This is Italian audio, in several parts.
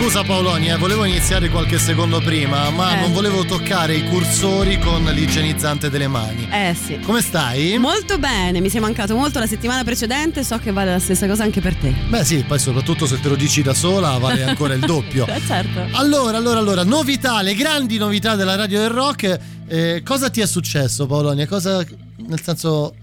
Scusa Paolonia, volevo iniziare qualche secondo prima, ma Eh. non volevo toccare i cursori con l'igienizzante delle mani. Eh sì. Come stai? Molto bene, mi sei mancato molto la settimana precedente, so che vale la stessa cosa anche per te. Beh sì, poi soprattutto se te lo dici da sola vale ancora il doppio. Eh, certo. Allora, allora, allora, novità, le grandi novità della radio del rock. Eh, cosa ti è successo Paolonia? Cosa, nel senso...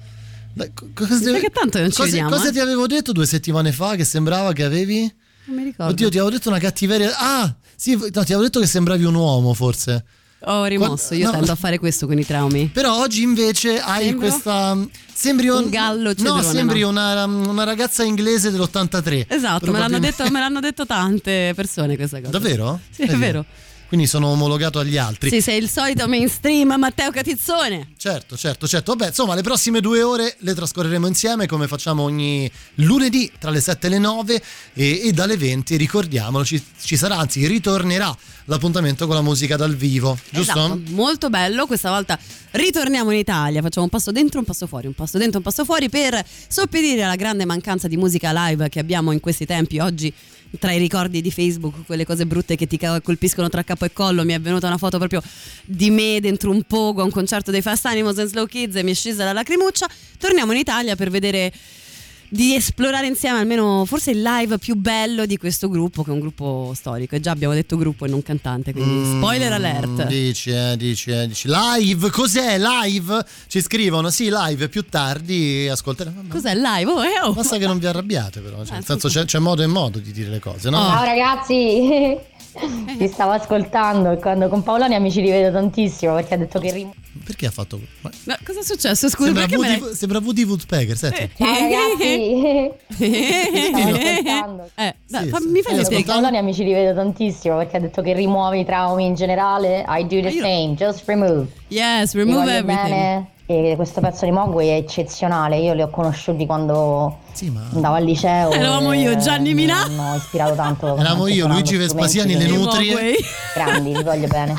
Cosa, Perché tanto non ci cosa- vediamo, cosa eh? ti avevo detto due settimane fa che sembrava che avevi... Non mi ricordo. Oddio, ti avevo detto una cattiveria... Ah, sì, no, ti avevo detto che sembravi un uomo forse. Ho rimosso, io No. tendo a fare questo con i traumi. Però oggi invece hai Sembro? questa. Sembri un, Un gallo No, cedrone, sembri no. Una, una ragazza inglese dell'83. Esatto, me l'hanno, detto, me l'hanno detto tante persone questa cosa. Davvero? Sì, è Vedi? vero. Quindi sono omologato agli altri. Sì, sei il solito mainstream Matteo Catizzone. Certo, certo, certo. Vabbè, insomma, le prossime due ore le trascorreremo insieme come facciamo ogni lunedì tra le 7 e le 9 e, e dalle 20, ricordiamolo, ci, ci sarà, anzi ritornerà l'appuntamento con la musica dal vivo, giusto? Esatto, molto bello. Questa volta ritorniamo in Italia, facciamo un passo dentro, un passo fuori, un passo dentro, un passo fuori per sopperire alla grande mancanza di musica live che abbiamo in questi tempi. Oggi tra i ricordi di Facebook, quelle cose brutte che ti colpiscono tra capo e collo, mi è venuta una foto proprio di me dentro un pogo a un concerto dei Fast Animals and Slow Kids e mi è scesa la lacrimuccia. Torniamo in Italia per vedere di esplorare insieme almeno forse il live più bello di questo gruppo che è un gruppo storico e già abbiamo detto gruppo e non cantante quindi Mm, spoiler alert Dici, eh, dici, eh, dici. Live, cos'è live? Ci scrivono, sì, live, più tardi ascolteremo. Cos'è live? Oh, eh, oh. Basta che non vi arrabbiate, però. Cioè, Ah, nel senso, c'è, c'è modo e modo di dire le cose, no? Oh. Ciao ragazzi, vi stavo ascoltando e quando con Paoloni mi ci rivedo tantissimo perché ha detto che rim- Perché ha fatto. ma- cosa è successo? Scusa, Sembra perché me Woody, sembra Woody Woodpecker, senti. Ciao ragazzi, stavo ascoltando. Eh, dai, Sì, fa- sì. mi fai Eh, le Con spieghi? Paoloni mi ci rivedo tantissimo perché ha detto che rimuovi i traumi in generale. I do the Io- same, just remove. Yes, remove everything. bene. E questo pezzo di Mogwai è eccezionale, io li ho conosciuti quando Sì, ma. andavo al liceo. Eravamo io, Gianni mi Minà. hanno ispirato tanto. Eravamo io, Luigi Vespasiani, le nutrie. Grandi, vi voglio bene.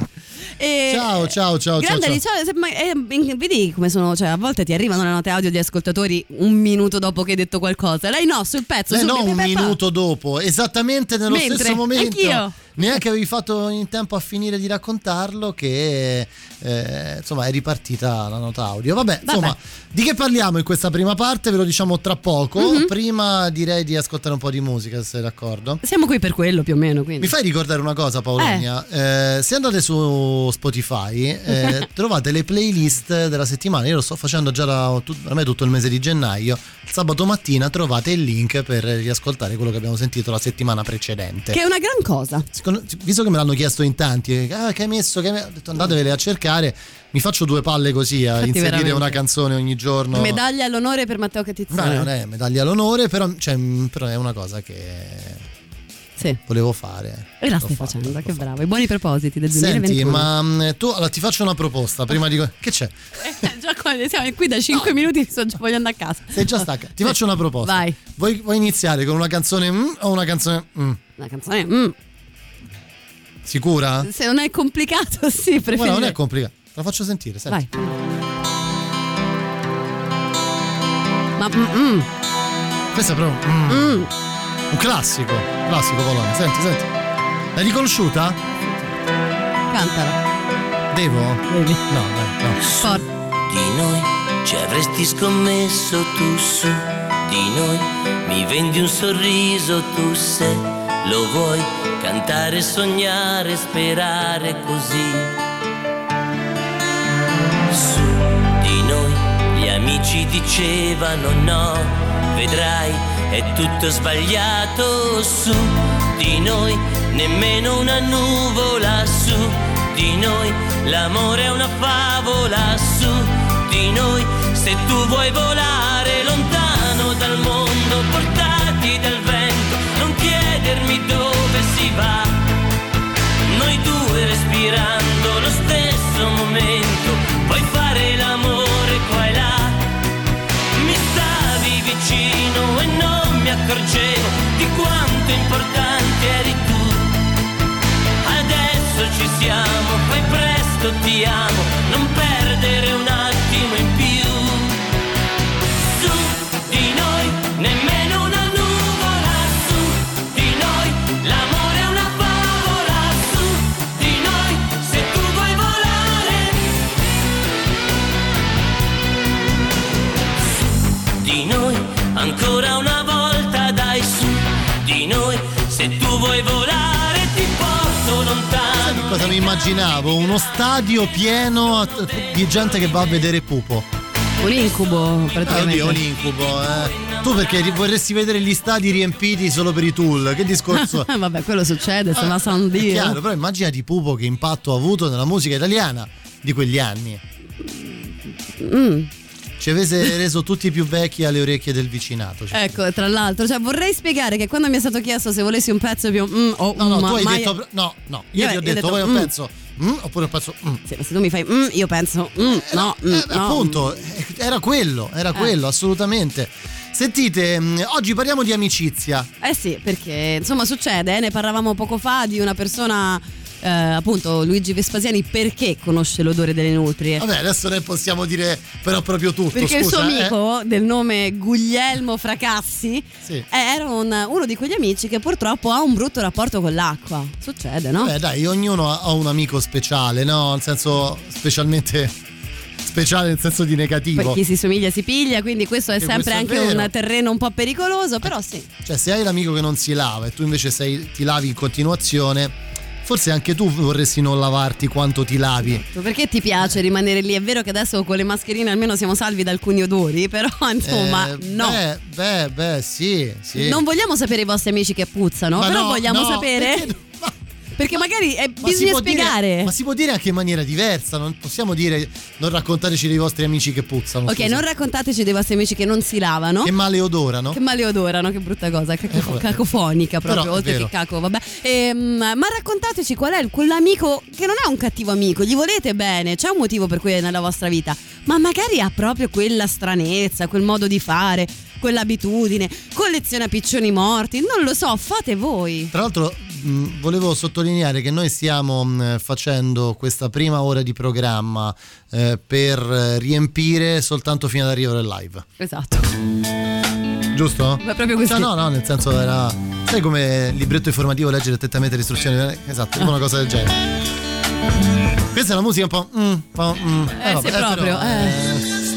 E- Ciao, ciao, ciao, Grande ciao, ma- eh, vedi come sono, cioè a volte ti arrivano le note audio di ascoltatori un minuto dopo che hai detto qualcosa. Lei no, sul pezzo. Eh su- no, un minuto dopo, esattamente nello Mentre, stesso momento. anch'io. Neanche avevi fatto in tempo a finire di raccontarlo che eh, insomma è ripartita la nota audio. Vabbè, insomma, di che parliamo in questa prima parte? Ve lo diciamo tra poco. Mhm. Prima direi di ascoltare un po' di musica, se sei d'accordo. Siamo qui per quello più o meno, quindi. Mi fai ricordare una cosa, Paolonia? Eh, se andate su Spotify, eh, trovate le playlist della settimana. Io lo sto facendo già da tut- ormai tutto il mese di gennaio. Sabato mattina trovate il link per riascoltare quello che abbiamo sentito la settimana precedente. Che è una gran cosa. Secondo- visto che me l'hanno chiesto in tanti, eh, ah, che hai messo? Che hai me-" Ho detto andatevele a cercare. Mi faccio due palle così a Infatti, inserire veramente. una canzone ogni giorno. Medaglia all'onore per Matteo Ma Catizzone. non è medaglia all'onore, però, cioè, mh, però è una cosa che Sì. volevo fare. E la stai fatto, facendo, che fatto. bravo. I buoni propositi del Senti, 2021. ma mh, tu allora, ti faccio una proposta prima di. Che c'è? Eh, già qua- siamo qui da 5 minuti, sto già voglio andare a casa. Sei già stacca. Ti faccio una proposta. Vai. Vuoi, vuoi iniziare con una canzone mm, o una canzone mm? La canzone, mm, Sicura? se non è complicato, sì, preferirei. Guarda, non è complicato. Te la faccio sentire, senti. Vai. Ma mm, mm, Questo è proprio mm, mm, un classico. Classico Polonia. Senti, senti. L'hai riconosciuta? cantala. Devo? Vedi. No, dai, no. For- Di noi ci avresti scommesso tu su di noi, mi vendi un sorriso tu se lo vuoi, cantare, sognare, sperare così. Su di noi gli amici dicevano no, vedrai è tutto sbagliato su di noi, nemmeno una nuvola su di noi, l'amore è una favola su di noi, se tu vuoi volare chiedermi dove si va, noi due respirando lo stesso momento, puoi fare l'amore qua e là, mi stavi vicino e non mi accorgevo di quanto importante eri tu. Adesso ci siamo, fai presto ti amo, non perdere mi immaginavo? Uno stadio pieno di gente che va a vedere Pupo. Un incubo, praticamente. oddio, un incubo, eh. Tu perché vorresti vedere gli stadi riempiti solo per i tool? Che discorso? Eh, Vabbè, quello succede, se la sanno È dire. chiaro, però immaginati Pupo che impatto ha avuto nella musica italiana di quegli anni. Mm. Ci avesse reso tutti più vecchi alle orecchie del vicinato. cioè. Ecco, tra l'altro, cioè, vorrei spiegare che quando mi è stato chiesto se volessi un pezzo più mm, o No, no, un tu hai detto. No, no, io, Io- ti ho io detto, detto, un mm. pezzo mm, oppure un pezzo mm. Ma se tu mi fai mm, io penso mm, no, mm, Eh, no. appunto, eh, era quello, era quello, assolutamente. Sentite, oggi parliamo di amicizia. Eh sì, perché insomma succede, eh, ne parlavamo poco fa di una persona, eh, appunto Luigi Vespasiani, perché conosce l'odore delle nutrie? Vabbè, adesso ne possiamo dire però proprio tutto. Perché il suo scusa, eh. amico del nome Guglielmo Fracassi Sì. eh, era un- uno di quegli amici che purtroppo ha un brutto rapporto con l'acqua. Succede, no? Beh, dai, ognuno ha- un amico speciale, no? Nel senso, specialmente speciale nel senso di negativo. Poi chi si somiglia si piglia, quindi questo è Che sempre questo è anche vero. un terreno un po' pericoloso, però sì. Cioè, se hai l'amico che non si lava e tu invece sei- ti lavi in continuazione, forse anche tu vorresti non lavarti quanto ti lavi. Perché ti piace rimanere lì? È vero che adesso con le mascherine almeno siamo salvi da alcuni odori, però insomma, Eh, no. Beh, beh, beh, sì, sì. Non vogliamo sapere i vostri amici che puzzano, Ma però no, vogliamo no, sapere. perché no? Ma- Perché magari eh, Ma bisogna può dire- spiegare. ma si può dire anche in maniera diversa, non possiamo dire non raccontateci dei vostri amici che puzzano. ok, non raccontateci dei vostri amici che non si lavano. Che male odorano. Che male odorano, che brutta cosa, cacofo- Eh, cacofonica proprio, però è oltre che caco, vabbè. Ehm, ma raccontateci qual è quell'amico che non è un cattivo amico, gli volete bene, c'è un motivo per cui è nella vostra vita, ma magari ha proprio quella stranezza, quel modo di fare, quell'abitudine, colleziona piccioni morti, non lo so, fate voi. Tra l'altro mh, volevo sottolineare che noi stiamo mh, facendo questa prima ora di programma eh, per eh, riempire soltanto fino ad arrivare al live. Esatto. Giusto? Ma proprio così. Cioè, no, no, nel senso era. Sai come libretto informativo leggere attentamente le istruzioni? Eh, Esatto, tipo una cosa del genere. Questa è la musica un po'. mm, un po', mm. Eh, sì, proprio, eh. Make us all alive.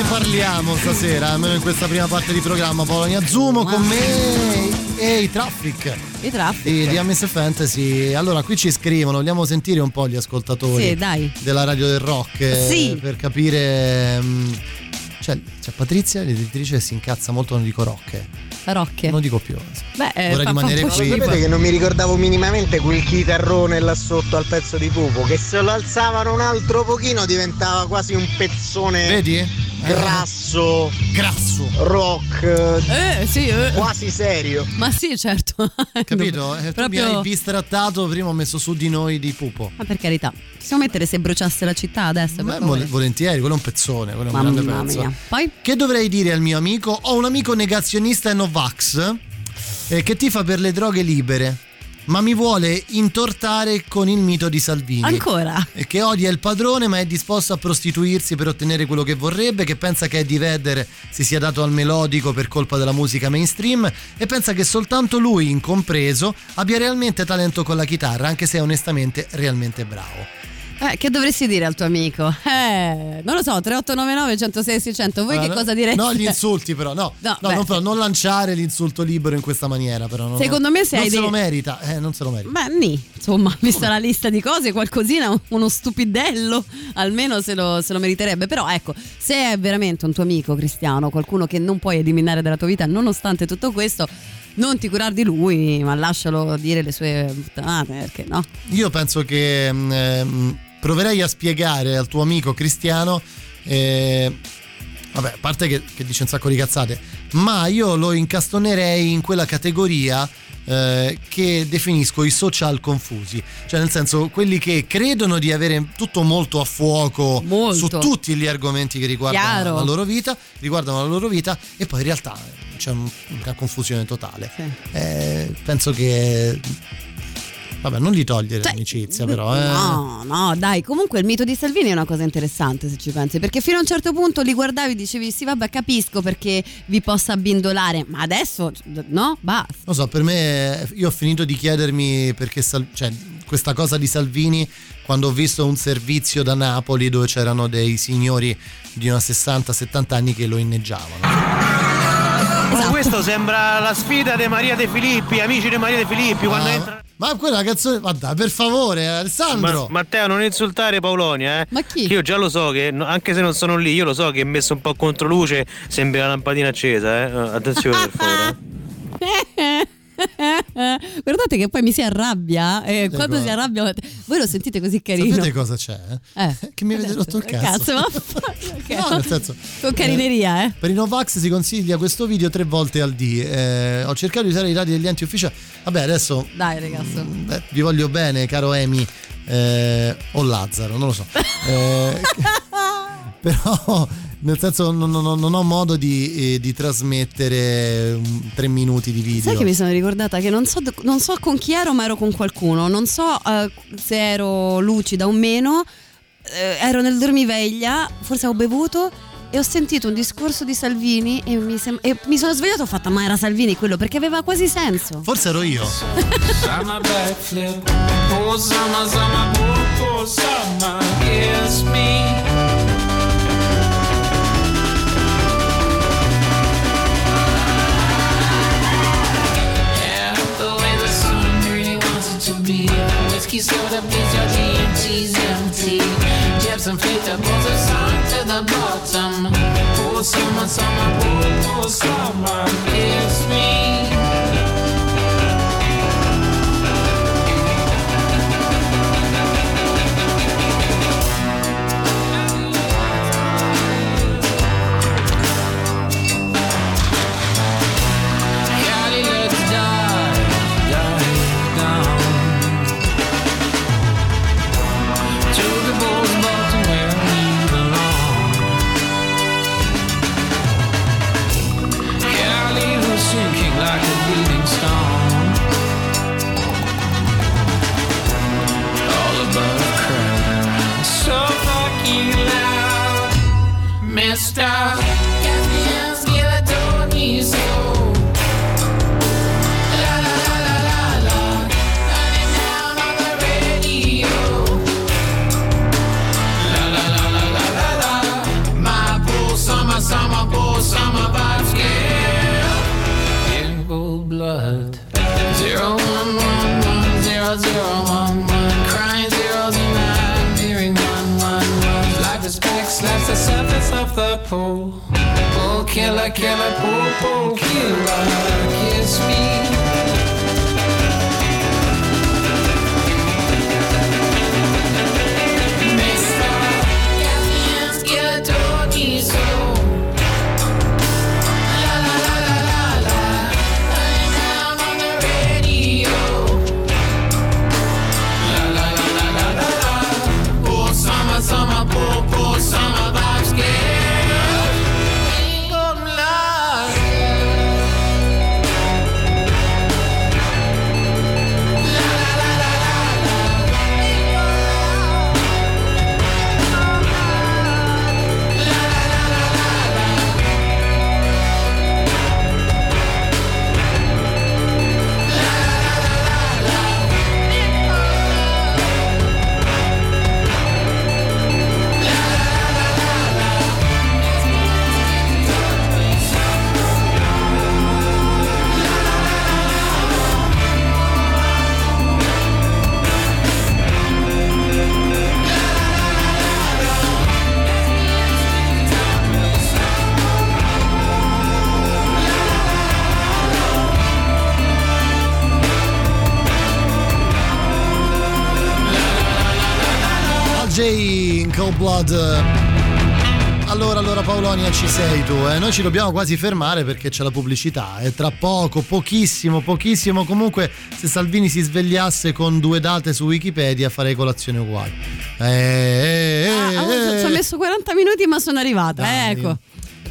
Strane parliamo stasera, almeno in questa prima parte di programma. Polonia Zumo con me e i Traffic. I traffic. Di, di MS Fantasy. Allora, qui ci scrivono, vogliamo sentire un po' gli ascoltatori Sì, dai. della radio del rock eh, Sì. per capire. mm, Cioè, c'è Patrizia, l'editrice, si incazza molto, non dico rock. Rocche. Non dico più. Beh, eh, Vorrei fa- rimanere qui. Sapete che non mi ricordavo minimamente quel chitarrone là sotto al pezzo di pupo, che se lo alzavano un altro pochino diventava quasi un pezzone Vedi? Grasso, grasso. rock, Eh, sì, eh. quasi serio. Ma sì, certo. Capito? Eh, tu mi Proprio- hai bistrattato, prima ho messo su di noi di pupo. Ma per carità, possiamo mettere se bruciasse la città adesso? Beh, vol- volentieri, quello è un pezzone, quello è un Mamma grande pezzo. mia. Poi? Che dovrei dire al mio amico? Ho un amico negazionista e Novax eh, che tifa per le droghe libere, ma mi vuole intortare con il mito di Salvini. Ancora? Che odia il padrone ma è disposto a prostituirsi per ottenere quello che vorrebbe, che pensa che Eddie Vedder si sia dato al melodico per colpa della musica mainstream e pensa che soltanto lui, incompreso, abbia realmente talento con la chitarra, anche se è onestamente realmente bravo. Eh, che dovresti dire al tuo amico? Eh, non lo so, 3899 106 600. Voi Ah, che no- cosa direste? No, gli insulti però, no. No, No, non, però, non lanciare l'insulto libero in questa maniera però. non- Secondo me se non hai se dei- lo merita, eh, non se lo merita. Beh, nì, insomma, vista la lista di cose, qualcosina, uno stupidello, almeno se lo, se lo meriterebbe. Però ecco, se è veramente un tuo amico cristiano, qualcuno che non puoi eliminare dalla tua vita, nonostante tutto questo, non ti curar di lui, ma lascialo dire le sue puttanate, perché no? Io penso che mm, ehm, proverei a spiegare al tuo amico cristiano, eh, vabbè, a parte che, che dice un sacco di cazzate, ma io lo incastonerei in quella categoria eh, che definisco i social confusi, cioè nel senso quelli che credono di avere tutto molto a fuoco Molto. su tutti gli argomenti che riguardano Chiaro. la loro vita, riguardano la loro vita e poi in realtà c'è un- una confusione totale. Sì. Eh, penso che Vabbè, non gli togliere Cioè, l'amicizia, però. Eh. No, no, dai, comunque il mito di Salvini è una cosa interessante se ci pensi, perché fino a un certo punto li guardavi e dicevi sì, vabbè, capisco perché vi possa abbindolare, ma adesso no, basta. Non so, per me, io ho finito di chiedermi perché Sal- cioè, questa cosa di Salvini, quando ho visto un servizio da Napoli dove c'erano dei signori di una 60-70 anni che lo inneggiavano. Ma questo sembra la sfida di Maria De Filippi, amici di Maria De Filippi, quando entra... Ma quella canzone, ma dai, per favore, Alessandro. Ma, Matteo, non insultare Paolonia, eh. Ma chi? Che Io già lo so che, anche se non sono lì, io lo so che messo un po' contro luce sembra una lampadina accesa, eh. Eh, Attenzione per favore. eh. Guardate che poi mi si arrabbia. E quando si arrabbia, voi lo sentite così carino. Sapete cosa c'è? Eh. Che mi avete rotto il cazzo. ma ok. No, nel senso, Con carineria, eh. Per i Novax si consiglia questo video tre volte al D. Eh, ho cercato di usare i dati degli enti ufficiali. Vabbè, adesso Dai, ragazzo. beh, vi voglio bene, caro Emi. eh, o Lazzaro, non lo so. Eh, però, nel senso, non, non- non ho modo di, eh, di trasmettere um, tre minuti di video. Sai che mi sono ricordata che non so, non so con chi ero, ma ero con qualcuno. Non so eh, se ero lucida o meno. Eh, ero nel dormiveglia, forse ho bevuto e ho sentito un discorso di Salvini e mi, sem- e mi sono svegliato e ho fatto ma era Salvini quello perché aveva quasi senso. Forse ero io. empty, so the your dreams is empty. Jefferson and up both the song to the bottom. Poor summer, summer, poor, poor summer, it's me. off the pole. Oh, killer, killer, pole, pole, killer, kiss me. Allora, allora Paolonia ci sei tu, eh? Noi ci dobbiamo quasi fermare perché c'è la pubblicità e tra poco, pochissimo, pochissimo, comunque se Salvini si svegliasse con due date su Wikipedia farei colazione uguale. Eh, eh, eh, Ah, oh, eh. ci ho messo 40 minuti ma sono arrivata. Dai. Ecco. A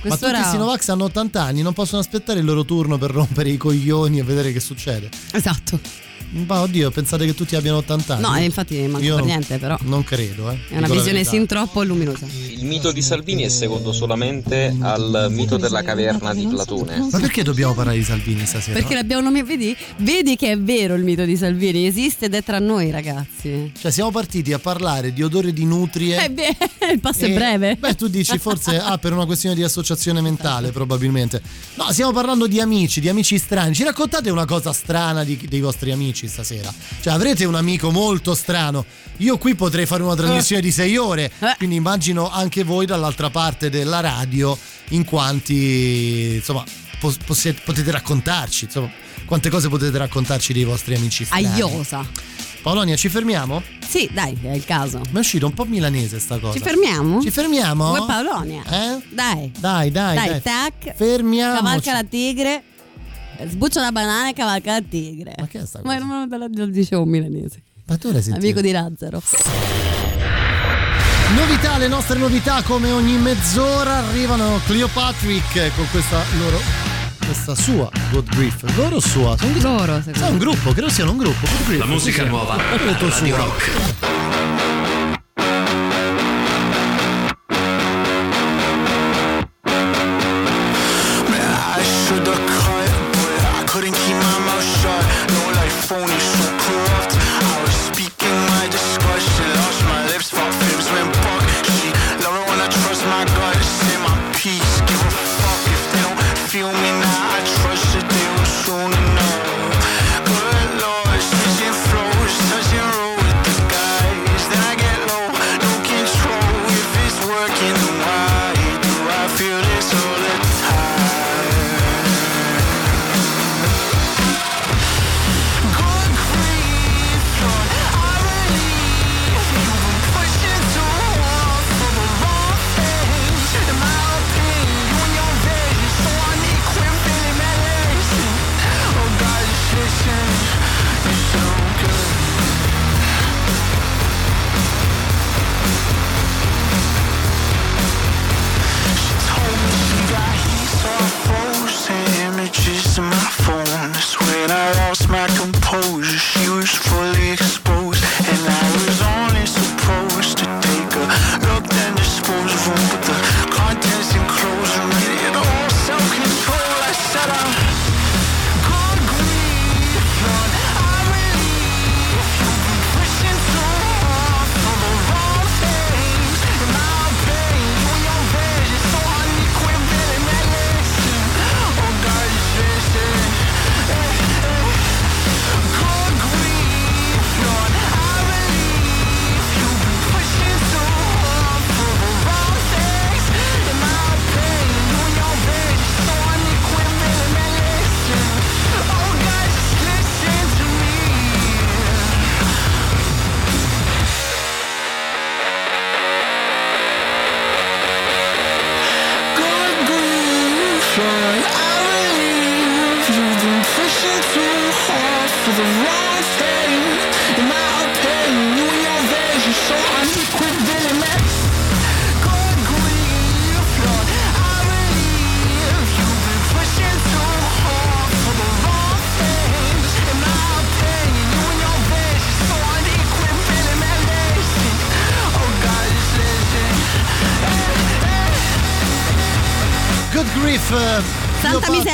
Ma tutti i Sinovax hanno 80 anni, non possono aspettare il loro turno per rompere i coglioni e vedere che succede. Esatto. Ma oddio, pensate che tutti abbiano 80 anni? No, eh, infatti manca Io per non- niente, però. Non credo, eh. È una visione sin troppo luminosa. Il mito di Salvini è secondo solamente al mito della caverna di Platone. Ma perché dobbiamo parlare di Salvini stasera? Perché l'abbiamo nominato, vedi? Vedi che è vero il mito di Salvini, esiste ed è tra noi, ragazzi. Cioè, siamo partiti a parlare di odore di nutrie. Eh beh, il passo è E- breve. Beh, tu dici forse ah, per una questione di associazione mentale, probabilmente. No, stiamo parlando di amici, di amici strani. Ci raccontate una cosa strana di- dei vostri amici stasera? Cioè, avrete un amico molto strano. Io qui potrei fare una trasmissione di sei ore, quindi immagino anche voi dall'altra parte della radio, in quanti insomma po- possi- potete raccontarci, insomma, quante cose potete raccontarci dei vostri amici strani. Aiosa. Paolonia, ci fermiamo? Sì, dai, è il caso. Mi è uscito un po' milanese sta cosa. Ci fermiamo? Ci fermiamo? Come Paolonia. Eh? Dai. Dai, dai, Dai, dai. tac. Fermiamoci. Cavalca la tigre. Sbuccia la banana e cavalca la tigre. Ma che è sta Ma non me lo dicevo un milanese. Ma tu l'hai sentito? Amico di Lazzaro. Novità, le nostre novità come ogni mezz'ora arrivano Cleopatrick con questa loro questa sua Good Grief. Loro o sua? Sono loro, Sono un gruppo, credo siano un gruppo. Good Grief, La musica sì. nuova Radio sua. Rock.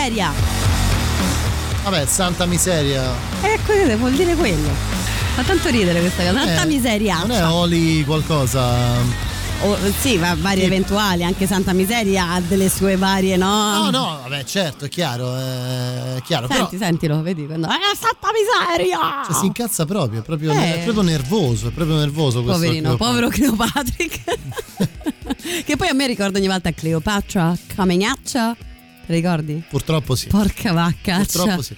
Miseria. Vabbè, santa miseria. Eh, quello vuol dire quello. Fa tanto ridere questa cosa. Santa Eh, miseria. Non è Oli qualcosa. Oh, sì, va- vari eventuali, anche Santa Miseria ha delle sue varie, no? No, no, vabbè, certo, è chiaro, è chiaro. Senti, sentilo, vedi quando. Eh, Santa Miseria! Però cioè, si incazza proprio, è proprio, Eh. è proprio nervoso, è proprio nervoso questo. Poverino, Cleopatra. povero Cleopatrick. che poi a me ricorda ogni volta Cleopatra Camenaccia. Te ricordi? Purtroppo sì. Porca vacca. Purtroppo sì.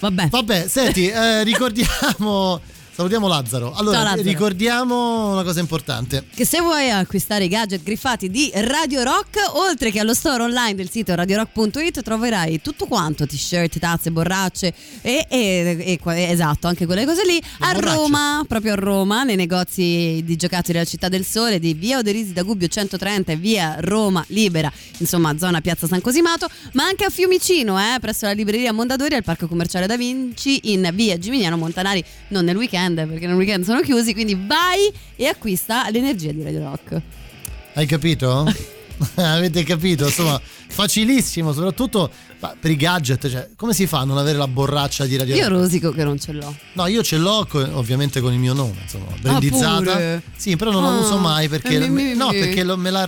Vabbè. Vabbè, senti, eh, ricordiamo. Salutiamo Lazzaro. Allora, Lazzaro. ricordiamo una cosa importante. Che se vuoi acquistare i gadget griffati di Radio Rock, oltre che allo store online del sito radiorock.it, troverai tutto quanto: t-shirt, tazze, borracce e, e- e esatto, anche quelle cose lì. a borracce. Roma, proprio a Roma, nei negozi di giocattoli della Città del Sole, di via Oderisi da Gubbio 130 e via Roma Libera, insomma, zona Piazza San Cosimato, ma anche a Fiumicino, eh, presso la libreria Mondadori al Parco Commerciale Da Vinci in via Gimignano Montanari, non nel weekend perché nel weekend sono chiusi, quindi vai e acquista l'energia di Radio Rock. Hai capito? Avete capito? Insomma, facilissimo, soprattutto per i gadget. Cioè, come si fa a non avere la borraccia di radio? Io rosico che non ce l'ho. No, io ce l'ho co- ovviamente con il mio nome, insomma, brandizzata. pure? sì, però non la Ah, uso mai perché, mi- mi- no, mi- perché lo- me la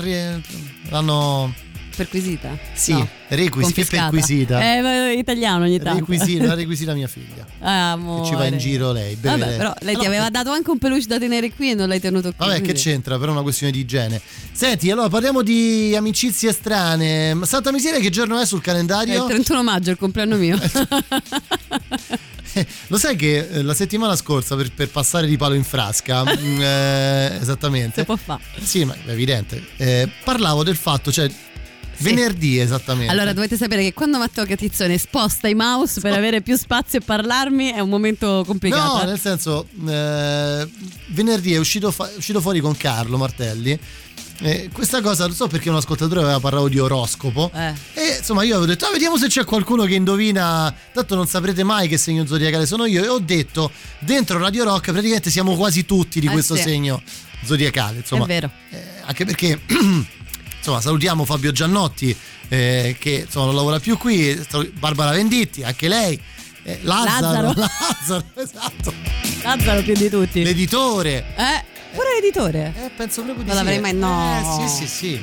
l'hanno perquisita? Sì, No. che Confiscata. perquisita. Eh, ma italiano ogni tanto. Requisita, requisita mia figlia. Ah, Che ci va in amore. giro lei. beve Vabbè, lei. però lei ti Allora, aveva dato anche un peluche da tenere qui e non l'hai tenuto qui. Vabbè, che c'entra? Per una questione di igiene. Senti, allora parliamo di amicizie strane. Santa miseria, che giorno è sul È il calendario? 31 maggio, il compleanno mio. Lo sai che eh, la settimana scorsa, per, per passare di palo in frasca, mm, eh, esattamente. Si può fare. Sì, ma è evidente. eh, parlavo del fatto, cioè, venerdì esattamente. Allora dovete sapere che quando Matteo Catizzone sposta i mouse per avere più spazio e parlarmi è un momento complicato. No, nel senso, eh, venerdì è uscito, fa- uscito fuori con Carlo Martelli. eh, questa cosa non so perché un ascoltatore aveva parlato di oroscopo Eh. e insomma io avevo detto ah, vediamo se c'è qualcuno che indovina tanto non saprete mai che segno zodiacale sono io e ho detto dentro Radio Rock praticamente siamo quasi tutti di Eh, questo sì. segno zodiacale insomma È vero. eh, anche perché insomma salutiamo Fabio Giannotti eh, che insomma non lavora più qui Barbara Venditti anche lei eh, Lazzaro, Lazzaro. Lazzaro, esatto Lazzaro più di tutti. l'editore Eh, pure l'editore? eh, penso proprio di Non sì. l'avrei mai- no. Eh, sì, sì, sì.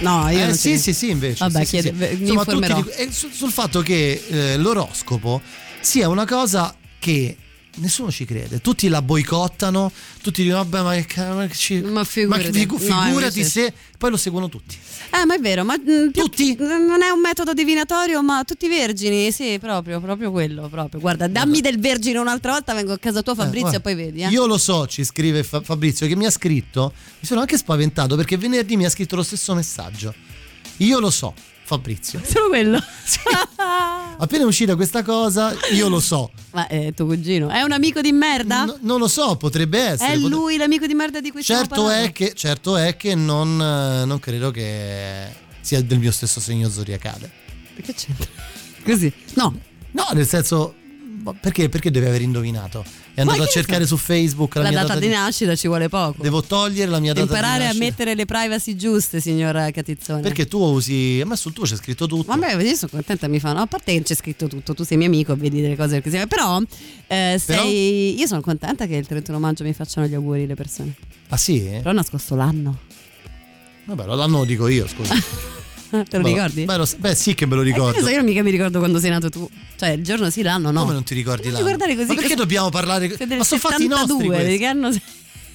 No, io Eh, sì, ci- sì, sì, invece. Vabbè, sì, chiede- sì. Insomma, tutti informerò. dico- e su- sul fatto che eh, l'oroscopo sia una cosa che nessuno ci crede, tutti la boicottano, tutti dicono vabbè ma, che ma che ci- Ma figurati. figu- No, figurati invece- se poi lo seguono tutti. Eh, ma è vero, ma mm, più- non è un metodo divinatorio, ma tutti vergini, sì, proprio, proprio quello, proprio. Guarda, dammi del vergine un'altra volta, vengo a casa tua Fabrizio Eh, e poi vedi, eh. Io lo so, ci scrive Fa- Fabrizio che mi ha scritto, mi sono anche spaventato perché venerdì mi ha scritto lo stesso messaggio. Io lo so, Fabrizio. Solo quello. Appena è uscita questa cosa, io lo so. Ma è tuo cugino. È un amico di merda? No, non lo so, potrebbe essere. è lui l'amico di merda di cui stiamo Certo è, che, certo è che non, eh, non credo che sia del mio stesso segno zodiacale. Perché c'entra? Così. No. No, nel senso, perché, perché deve aver indovinato? È andato Ma a cercare su Facebook la, La mia data di nascita ci vuole poco. Devo togliere la mia data Imparare di a nascita. mettere le privacy giuste, signora Catizzone. Perché tu usi. A me sul tuo c'è scritto tutto. Vabbè, io sono contenta, mi fanno. A parte che c'è scritto tutto, tu sei mio amico, vedi delle cose così. Però, eh, Però? sei. Io sono contenta che il 31 maggio mi facciano gli auguri le persone. Ah sì? Però ho nascosto l'anno. Vabbè, l'anno lo dico io, scusa. Te lo Beh, ricordi? Beh, lo- beh, sì che me lo Eh, ricordo. so, io non mica mi ricordo quando sei nato tu. Cioè, il giorno sì, l'anno no. Come non ti ricordi Non l'anno? così. Ma perché dobbiamo parlare? Ma sono fatti nostri 72, questi. Che anno sei?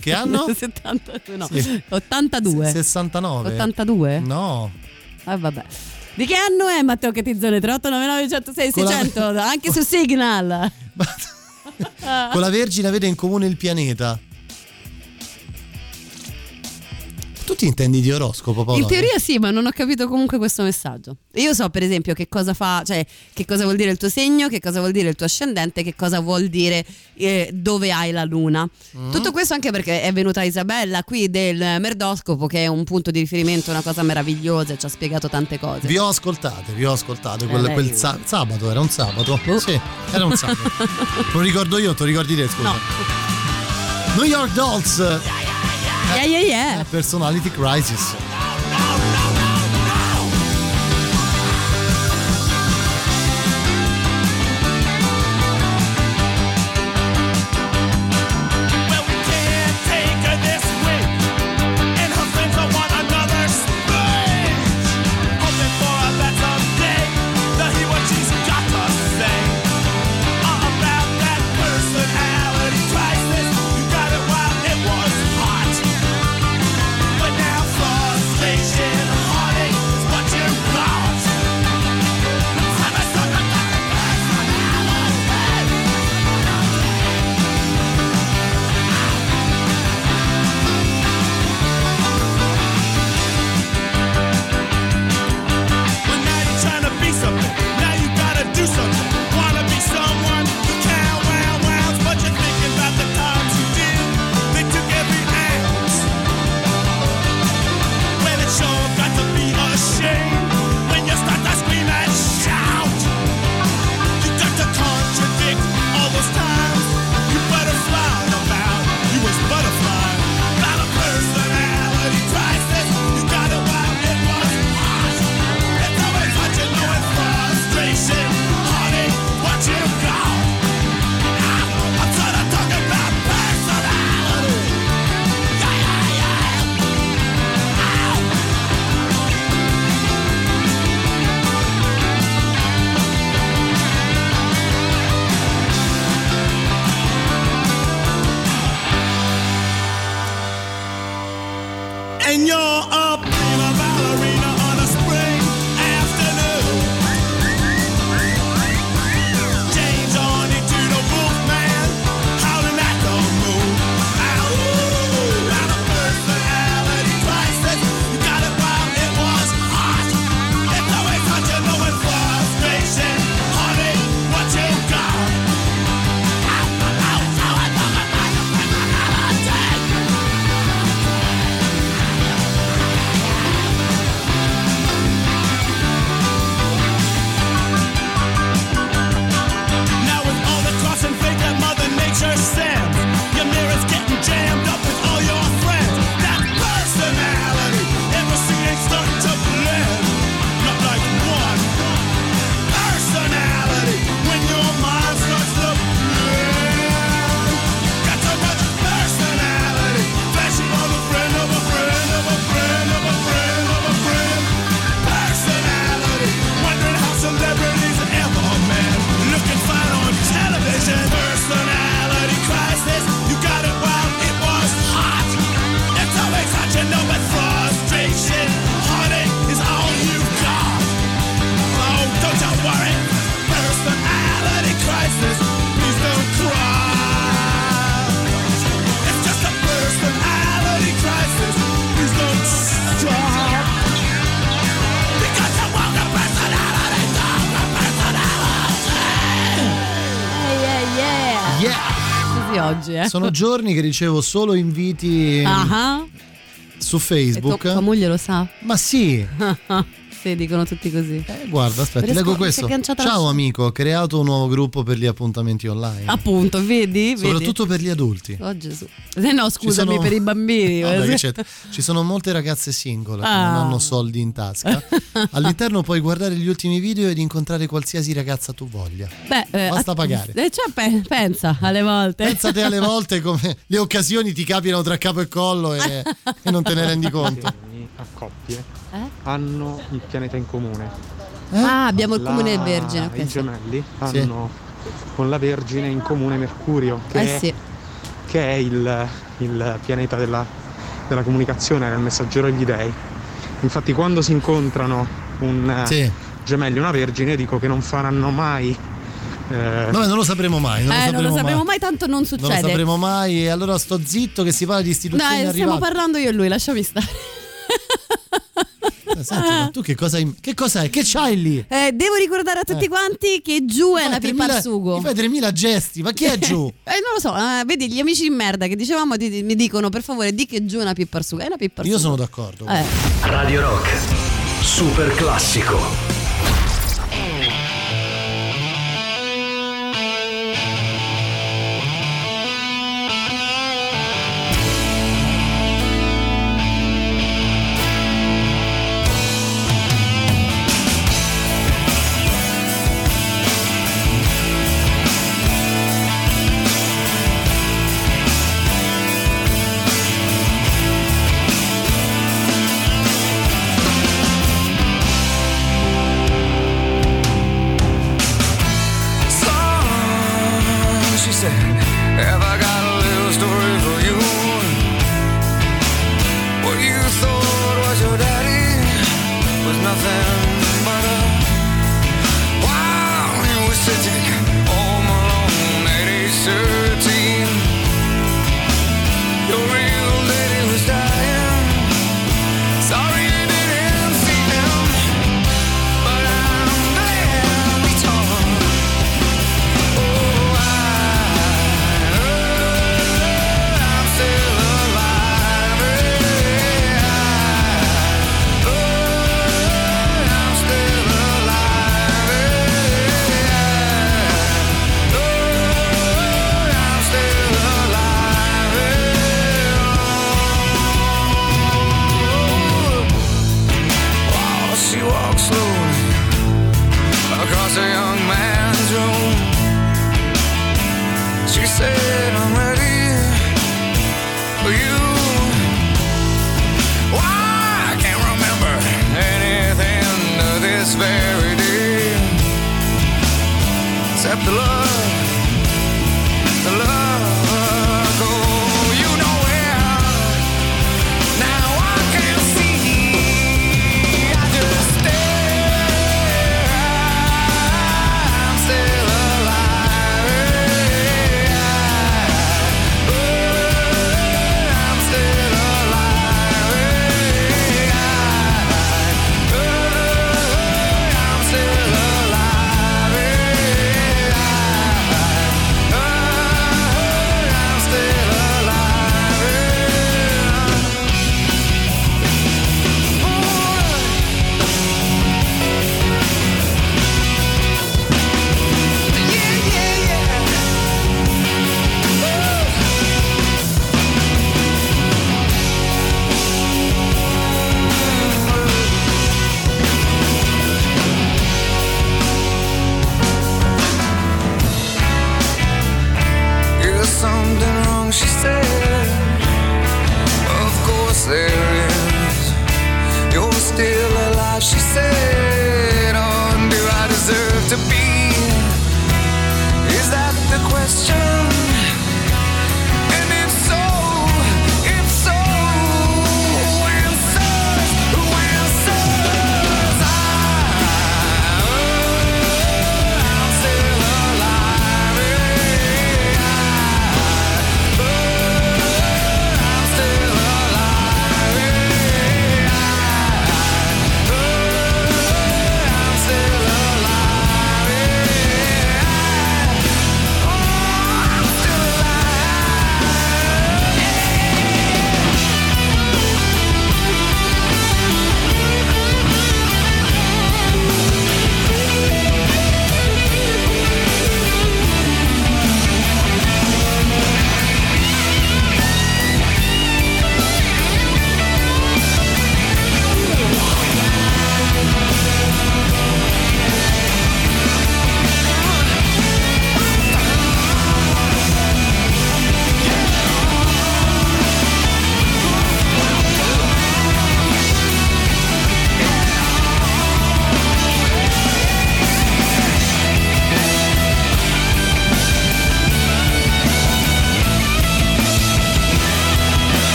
Che anno? 72, no. Sì. 82. 69. 82? No. Ah, vabbè. Di che anno è Matteo Catizzone? 3899 106 Con la- 600 anche su Signal. Con la Vergine avete in comune il pianeta. Tu ti intendi di oroscopo, Paolo? In teoria sì, ma non ho capito comunque questo messaggio. Io so per esempio che cosa fa, cioè che cosa vuol dire il tuo segno, che cosa vuol dire il tuo ascendente, che cosa vuol dire eh, dove hai la luna. Mm. Tutto questo anche perché è venuta Isabella qui del Merdoscopo che è un punto di riferimento, una cosa meravigliosa e ci ha spiegato tante cose. Vi ho ascoltate, vi ho ascoltate. Eh, Quel, sa- sabato, era un sabato? Sì, era un sabato. Lo ricordo io, te lo ricordi te, scusa. No. New York Dolls. Yeah, yeah, yeah. Personality Crisis. jam. Giorni che ricevo solo inviti Ah, su e Facebook. tua, tua moglie lo sa? Ma sì, sì, dicono tutti così. Eh, guarda, aspetta, Riesco- leggo questo. Ciao amico, ho creato un nuovo gruppo per gli appuntamenti online. Appunto, vedi? Soprattutto per gli adulti. Vedi? Oh Gesù. Eh no, scusami, sono- per i bambini. Vabbè, che? Ci sono molte ragazze single che Ah. non hanno soldi in tasca. All'interno puoi guardare gli ultimi video ed incontrare qualsiasi ragazza tu voglia. Beh, eh, Basta att- pagare. eh, cioè, pe- pensa alle volte. Pensate alle volte come le occasioni ti capitano tra capo e collo e, e non te ne rendi conto. A coppie Eh? hanno il pianeta in comune. Ah, abbiamo il La- comune vergine. ok, I gemelli Sì. hanno con la Vergine in comune Mercurio, che, Eh è, sì. che è il, il pianeta della, della comunicazione, del messaggero degli dei. Infatti quando si incontrano un eh, Sì. gemello e una vergine dico che non faranno mai... eh, Vabbè, non lo sapremo mai. Non lo Eh, non sapremo lo sapremo mai. mai, tanto non Non succede. lo sapremo mai. E allora sto zitto che si parla di istituzioni Dai, stiamo arrivate. parlando io e lui, lasciami stare. Eh, Senti, ma tu che cosa hai- Che cos'è? Che c'hai lì? Eh, devo ricordare a tutti Eh. quanti che giù è una pippa 3000 al sugo. Mi fai 3000 gesti, ma chi è giù? Eh, non lo so, eh, vedi gli amici di merda che dicevamo ti- mi dicono per favore di che giù è una pippa al sugo. È una pippa al Io sugo. sono d'accordo. Eh. Radio Rock. Super classico.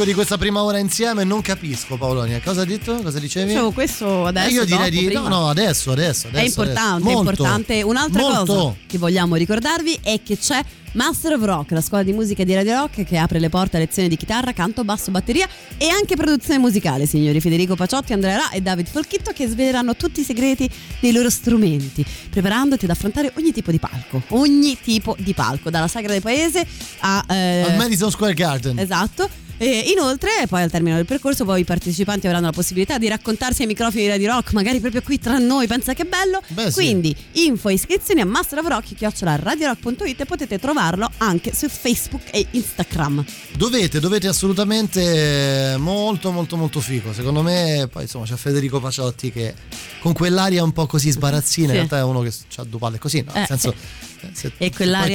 Classico di questa prima ora insieme, non capisco Paolonia. Cosa hai detto? Cosa dicevi? Dicevo questo adesso. Eh, io direi dopo, di prima. no, no, adesso, adesso, adesso È importante, adesso. Molto. importante. Un'altra Molto. cosa che vogliamo ricordarvi è che c'è Master of Rock, la scuola di musica di Radio Rock che apre le porte a lezioni di chitarra, canto, basso, batteria e anche produzione musicale, signori Federico Paciotti, Andrea Ra e David Folchitto che sveleranno tutti i segreti dei loro strumenti, preparandoti ad affrontare ogni tipo di palco, ogni tipo di palco, dalla Sagra del Paese a... eh, Al Madison Square Garden. Esatto. E inoltre, poi al termine del percorso, poi i partecipanti avranno la possibilità di raccontarsi ai microfoni di Radio Rock, magari proprio qui tra noi. Pensa che bello! Beh, sì. Quindi, info e iscrizioni a Master of Rock, chiocciola radiorock.it e potete trovarlo anche su Facebook e Instagram. Dovete, dovete assolutamente molto molto molto figo. Secondo me, poi insomma c'è Federico Paciotti che con quell'aria un po' così sbarazzina, Sì. in realtà è uno che ha due palle così, no? nel Eh, senso sì. Se- E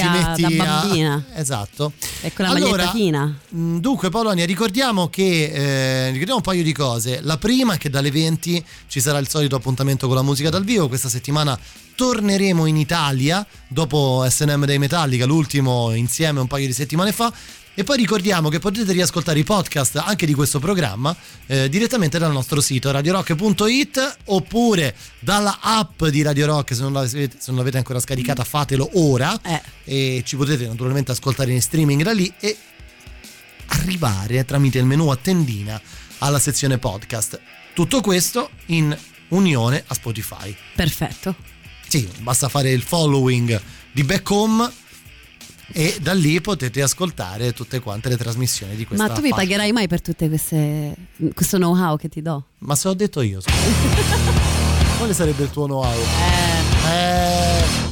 metti da a- bambina. esatto. E quella Allora, maglietta. Mm, Dunque, Polonia, ricordiamo che eh, ricordiamo un paio di cose. La prima è che dalle 20 ci sarà il solito appuntamento con la musica dal vivo. Questa settimana torneremo in Italia dopo SNM dei Metallica, l'ultimo insieme un paio di settimane fa. E poi ricordiamo che potete riascoltare i podcast anche di questo programma eh, direttamente dal nostro sito radiorock.it oppure dalla app di Radio Rock. Se non l'avete, se non l'avete ancora scaricata, fatelo ora. E ci potete naturalmente ascoltare in streaming da lì. E arrivare tramite il menu a tendina alla sezione podcast. Tutto questo in unione a Spotify. Perfetto. Sì, basta fare il following di Back Home e da lì potete ascoltare tutte quante le trasmissioni di questa Ma tu mi pagherai mai per tutte queste. questo know-how che ti do? Ma se ho detto io. Quale sarebbe il tuo know-how? Eh. No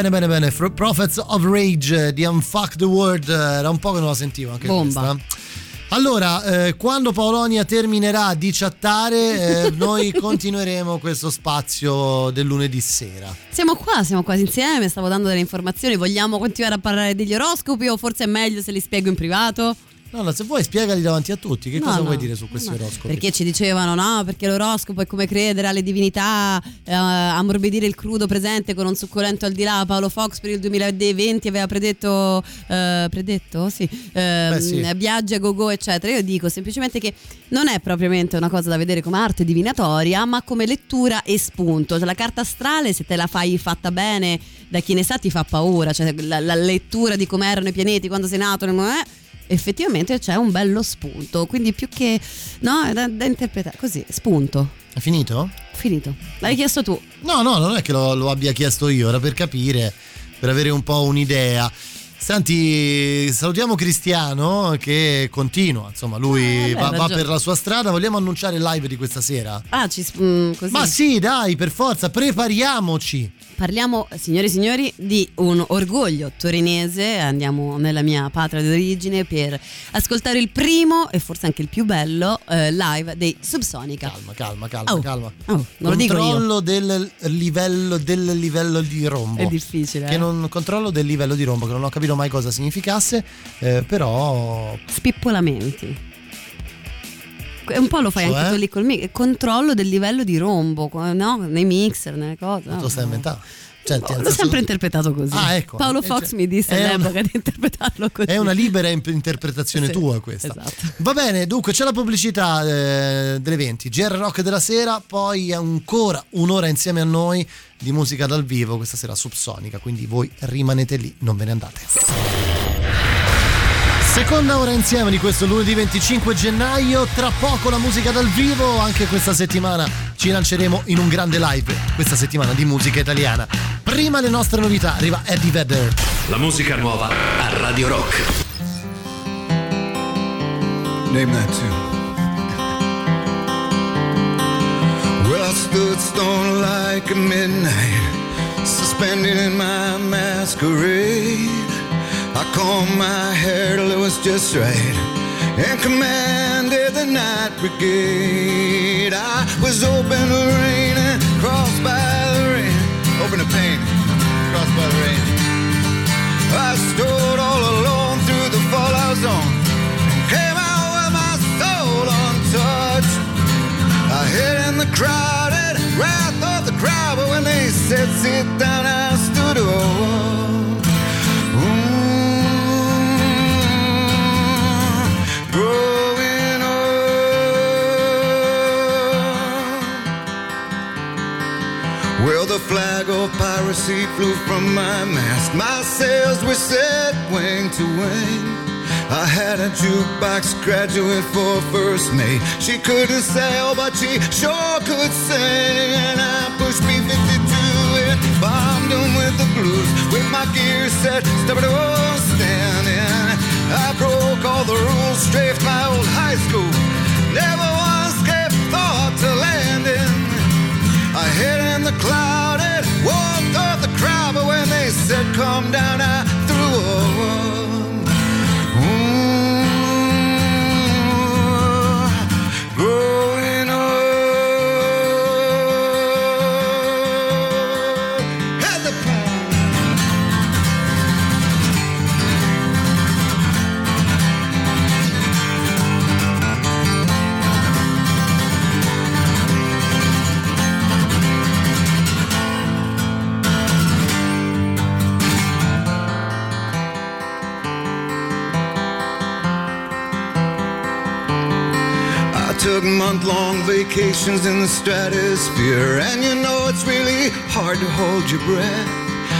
Bene, bene, bene. Fro- Prophets of Rage di Unfuck the World. Era un po' che non la sentivo anche Bomba. questa. Allora, eh, quando Paolonia terminerà di chattare, eh, noi continueremo questo spazio del lunedì sera. Siamo qua, siamo quasi insieme, stavo dando delle informazioni, vogliamo continuare a parlare degli oroscopi o forse è meglio se li spiego in privato? No, no, se vuoi spiegali davanti a tutti, che No, cosa no, vuoi dire su questi oroscopi? Perché ci dicevano no, perché l'oroscopo è come credere alle divinità, eh, ammorbidire il crudo presente con un succulento al di là. Paolo Fox per il 2020 aveva predetto, eh, predetto? Sì, ehm, Beh, sì. viaggi a go-go eccetera. Io dico semplicemente che non è propriamente una cosa da vedere come arte divinatoria, ma come lettura e spunto. Cioè, la carta astrale, se te la fai fatta bene da chi ne sa, ti fa paura. Cioè, la, la lettura di come erano i pianeti quando sei nato, eh, effettivamente c'è un bello spunto. Quindi più che no, è da, da interpretare così, spunto. È finito? Finito. L'hai chiesto tu. No, no, non è che lo, lo abbia chiesto io, era per capire, per avere un po' un'idea. Senti, salutiamo Cristiano che continua, insomma, lui Eh, va, va per la sua strada. Vogliamo annunciare il live di questa sera? Ah, ci mm, così. Ma sì, dai, per forza, prepariamoci. Parliamo, signore e signori, di un orgoglio torinese. Andiamo nella mia patria d'origine per ascoltare il primo e forse anche il più bello eh, live dei Subsonica. Calma, calma, calma, Oh, calma. oh, non lo dico io. Controllo del livello, del livello di rombo. È difficile. Che eh. non, controllo del livello di rombo, che non ho capito mai cosa significasse, eh, però Spippolamenti. Un po' lo fai Cioè? anche tu lì col mic. Controllo del livello di rombo, no? Nei mixer, nelle cose. tu no? lo stai inventando. Cioè, l'ho sempre interpretato così. Ah, ecco. Paolo Fox cioè, mi disse all'epoca una- di interpretarlo così. È una libera interpretazione Sì, tua questa. esatto. Va bene, dunque c'è la pubblicità eh, delle 20, GR Rock della sera, poi ancora un'ora insieme a noi di musica dal vivo questa sera subsonica, quindi voi rimanete lì, non ve ne andate. Seconda ora insieme di questo lunedì 25 gennaio, tra poco la musica dal vivo, anche questa settimana ci lanceremo in un grande live, questa settimana di musica italiana. Prima le nostre novità, arriva Eddie Vedder. La musica nuova a Radio Rock. Name that tune. Well, I stood stone like a midnight, suspended in my masquerade. I combed my hair till it was just right, and commanded the night brigade. I was open to rain and crossed by the rain, open to pain, crossed by the rain. I stood all alone through the fallout zone. Came out with my soul untouched. I hid in the crowded wrath of the crowd, but when they said sit down, I stood up. The flag of piracy flew from my mast. My sails were set wing to wing. I had a jukebox graduate for first mate. She couldn't sail, but she sure could sing. And I pushed B-52 and bombed 'em with the blues. With my gear set, stubborn was standing. I broke all the rules, strafed my old high school. Never once gave thought to landing. I hid in the cloud and walked off the crowd, but when they said come down, I took month long vacations in the stratosphere, and you know it's really hard to hold your breath.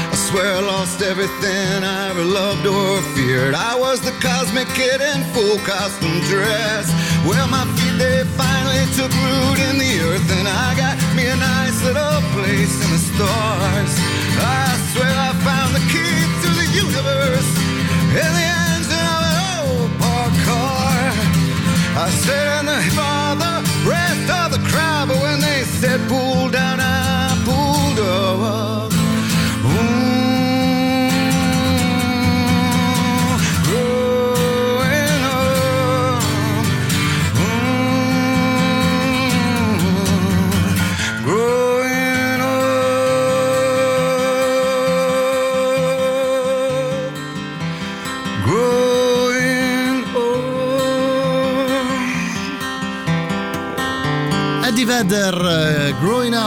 I swear I lost everything I ever loved or feared. I was the cosmic kid in full costume dress. Well, my feet they finally took root in the earth, and I got me a nice little place in the stars. I swear I found the key to the universe in the I said in the father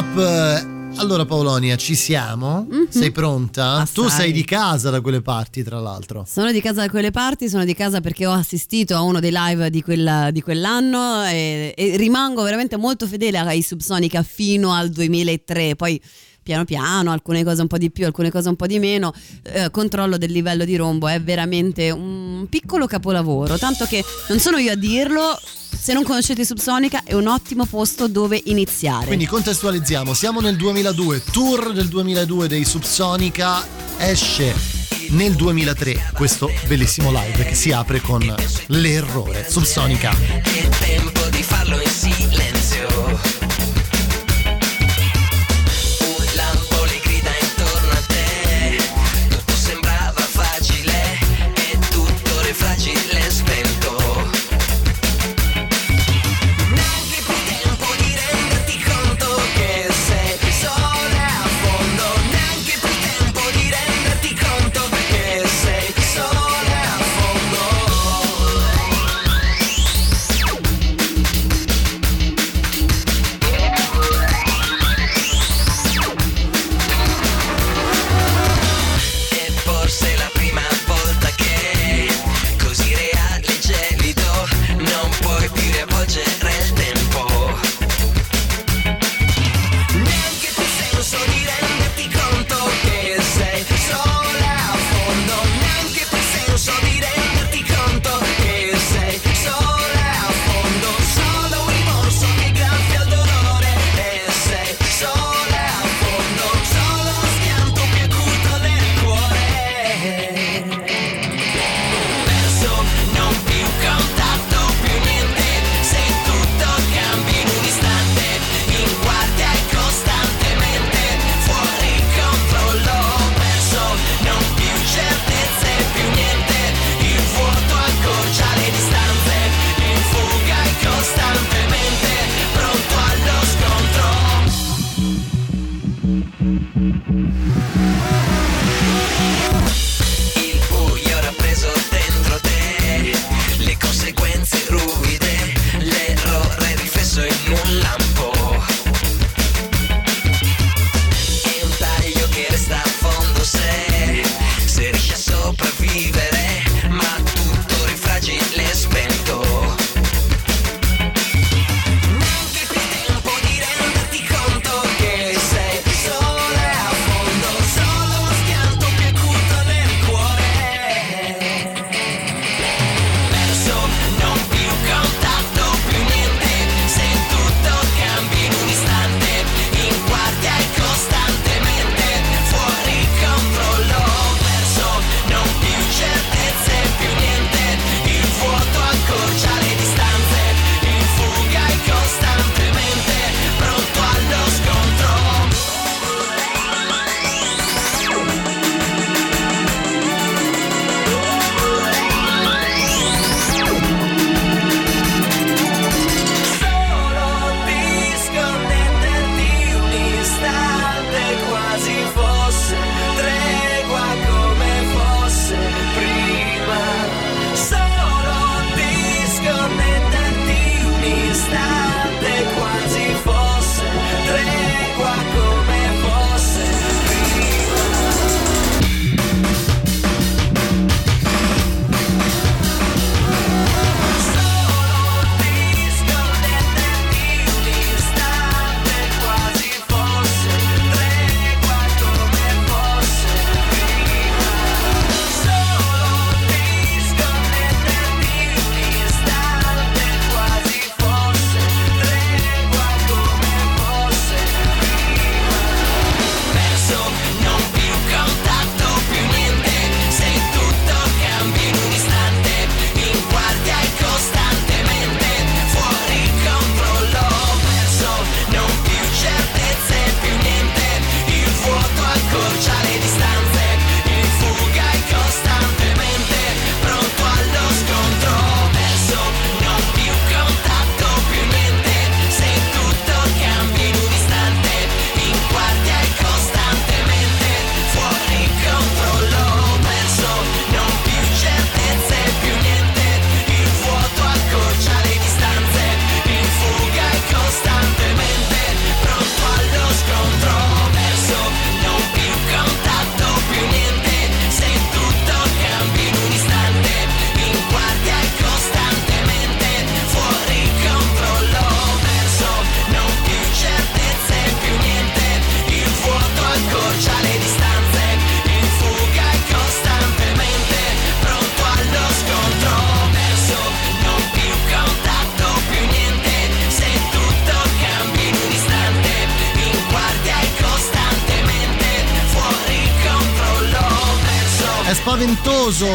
Up. eh, Allora Paolonia, ci siamo? Sei pronta? Assai. Tu sei di casa da quelle parti, tra l'altro. Sono di casa da quelle parti, sono di casa perché ho assistito a uno dei live di, quella- di quell'anno e, e rimango veramente molto fedele ai Subsonica fino al 2003. Poi piano piano, alcune cose un po' di più, alcune cose un po' di meno. eh, controllo del livello di rombo è veramente un piccolo capolavoro. Tanto che non sono io a dirlo. Se non conoscete i Subsonica è un ottimo posto dove iniziare. Quindi contestualizziamo, siamo nel 2002, tour del 2002 dei Subsonica, esce nel 2003 questo bellissimo live che si apre con l'errore Subsonica. È tempo di farlo in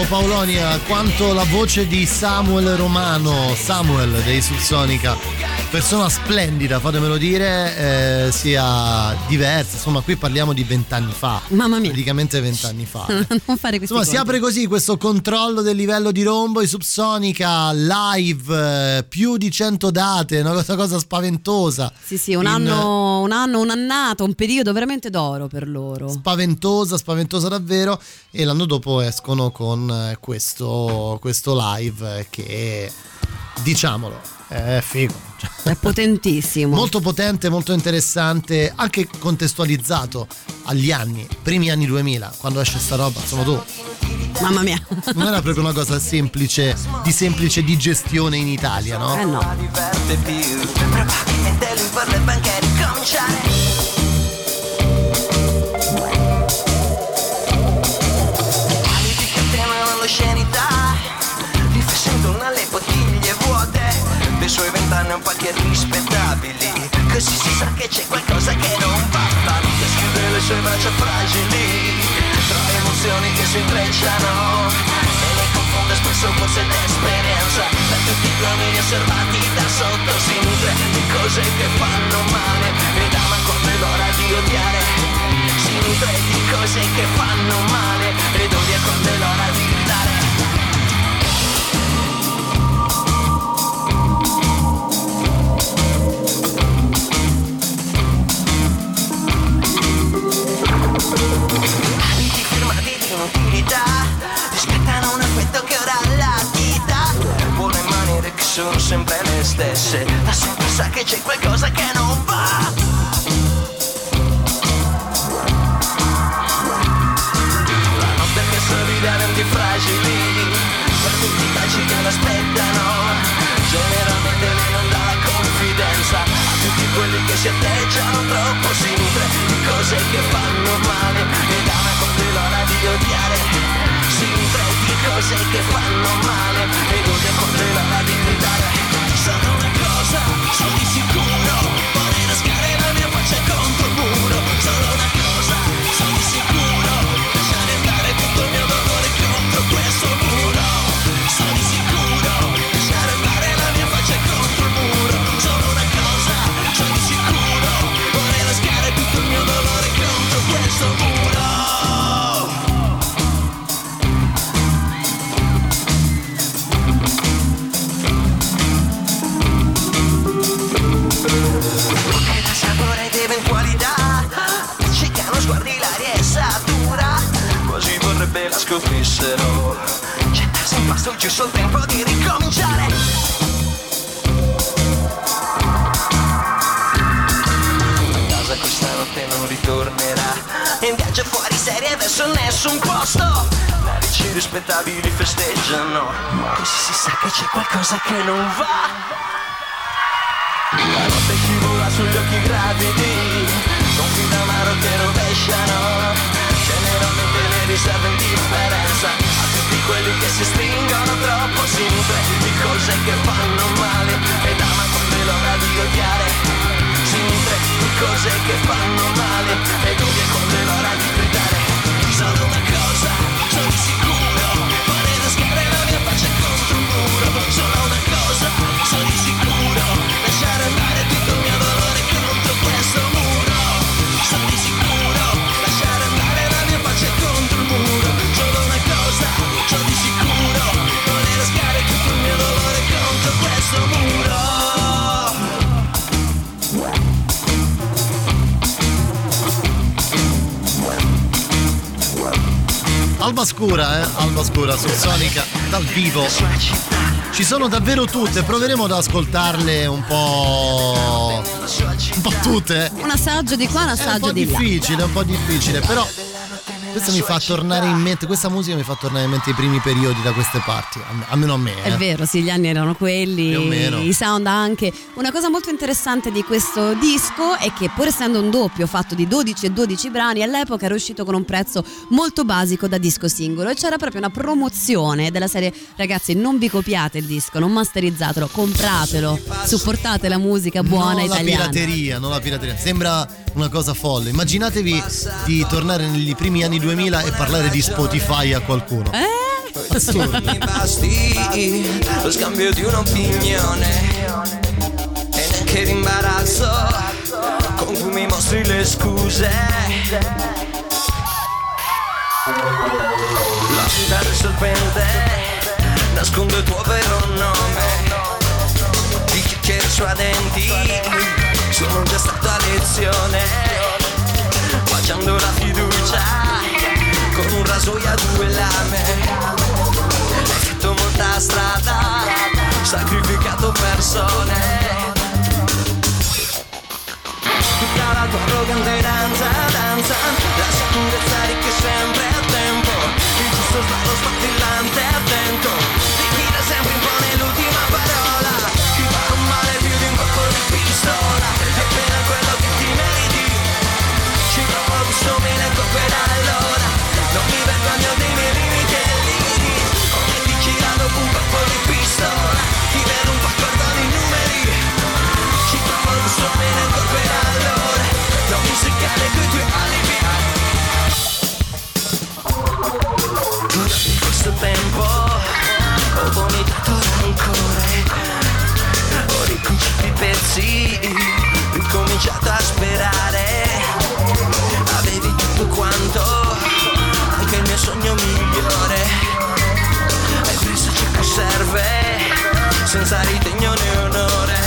Paolonia quanto la voce di Samuel Romano, Samuel dei Subsonica, persona splendida, fatemelo dire, eh, sia diversa. Insomma, qui parliamo di vent'anni fa. Mamma mia. Praticamente vent'anni fa. non fare questi Insomma, si conti. apre così questo controllo del livello di rombo, i Subsonica live, eh, più di 100 date, una cosa, cosa spaventosa. Sì, sì, un In- anno, un anno, un'annata, un periodo veramente d'oro per loro. spaventosa, spaventosa davvero. E l'anno dopo escono con eh, questo, questo live eh, che, diciamolo, è figo. È potentissimo. Molto potente, molto interessante, anche contestualizzato agli anni, primi anni 2000, quando esce sta roba, insomma tu. Mamma mia. Non era proprio una cosa semplice, di semplice digestione in Italia, no? Eh no. Dei suoi vent'anni un po' che rispettabili Così si sa che c'è qualcosa che non va. Notte schiude le sue braccia fragili. Tra emozioni che si intrecciano. E le confonde spesso forse d'esperienza Per tutti gli uomini osservati da sotto Si nutre di cose che fanno male. Ed ama quando è l'ora di odiare. Si nutre di cose che fanno male. Ed Abiti firmati di inutilità Rispettano un affetto che ora la vita. Vuole maniere che sono sempre le stesse Da sempre sa che c'è qualcosa che non va. La notte che sorride a denti fragili Per tutti i baci che l'aspettano Generalmente non dà confidenza quelli che si atteggiano troppo Si nutre di cose che fanno male Ed ama quando l'ora di odiare Si nutre di cose che fanno male Ed odia quando l'ora di gridare Sono una cosa, sono di sicuro scoprissero Gettarsi in pasto giusto il tempo di ricominciare. Casa questa notte non ritornerà. In viaggio fuori serie verso nessun posto. Narici rispettabili festeggiano. Così si sa che c'è qualcosa che non va. La notte scivola sugli occhi gravidi Con fil d'amaro che rovesciano riserva indifferenza A tutti quelli che si stringono troppo nutre di cose che fanno male. Ed ama quando l'ora di odiare. Nutre di cose che fanno male. Ed odia quando l'ora di gridare. Solo una cosa, sono sicuro Alba scura, eh? Alba scura su Sonica dal vivo. Ci sono davvero tutte, proveremo ad ascoltarle un po'. un po' tutte. Un assaggio di qua, un un assaggio po' di là. difficile, è un po' difficile, però questo mi fa tornare in mente, questa musica mi fa tornare in mente i primi periodi da queste parti, alme- almeno a me. È eh. vero, sì, gli anni erano quelli, i sound anche. Una cosa molto interessante di questo disco è che pur essendo un doppio fatto di 12 e 12 brani, all'epoca era uscito con un prezzo molto basico da disco singolo e c'era proprio una promozione della serie ragazzi non vi copiate il disco, non masterizzatelo, compratelo, supportate la musica buona non italiana. la pirateria, non la pirateria. Sembra una cosa folle. Immaginatevi di tornare negli primi anni 2000 e parlare di Spotify a qualcuno. Eh? Assurdo. basti lo scambio di un'opinione e neanche l'imbarazzo con cui mi mostri le scuse la vita del serpente nasconde il tuo vero nome di chiacchiere i suoi denti sono già stato a lezione. Baciando la fiducia con un rasoio a due lame. Fatto molta strada sacrificato persone. Tutta la tua arrogante danza, danza. La sicurezza di che sempre a tempo. Il giusto sballo sfattillante, attento Di chi da sempre impone l'ultima parola Vergogno dei miei limiti e limiti dopo un colpo di pistola Ti vedo un po' di numeri ci provo il gusto me ne colperà allora Non mi seccare coi tuoi alibi Durante questo tempo Ho vomitato rancore Ho ricucito i pezzi Senza ritegno né onore.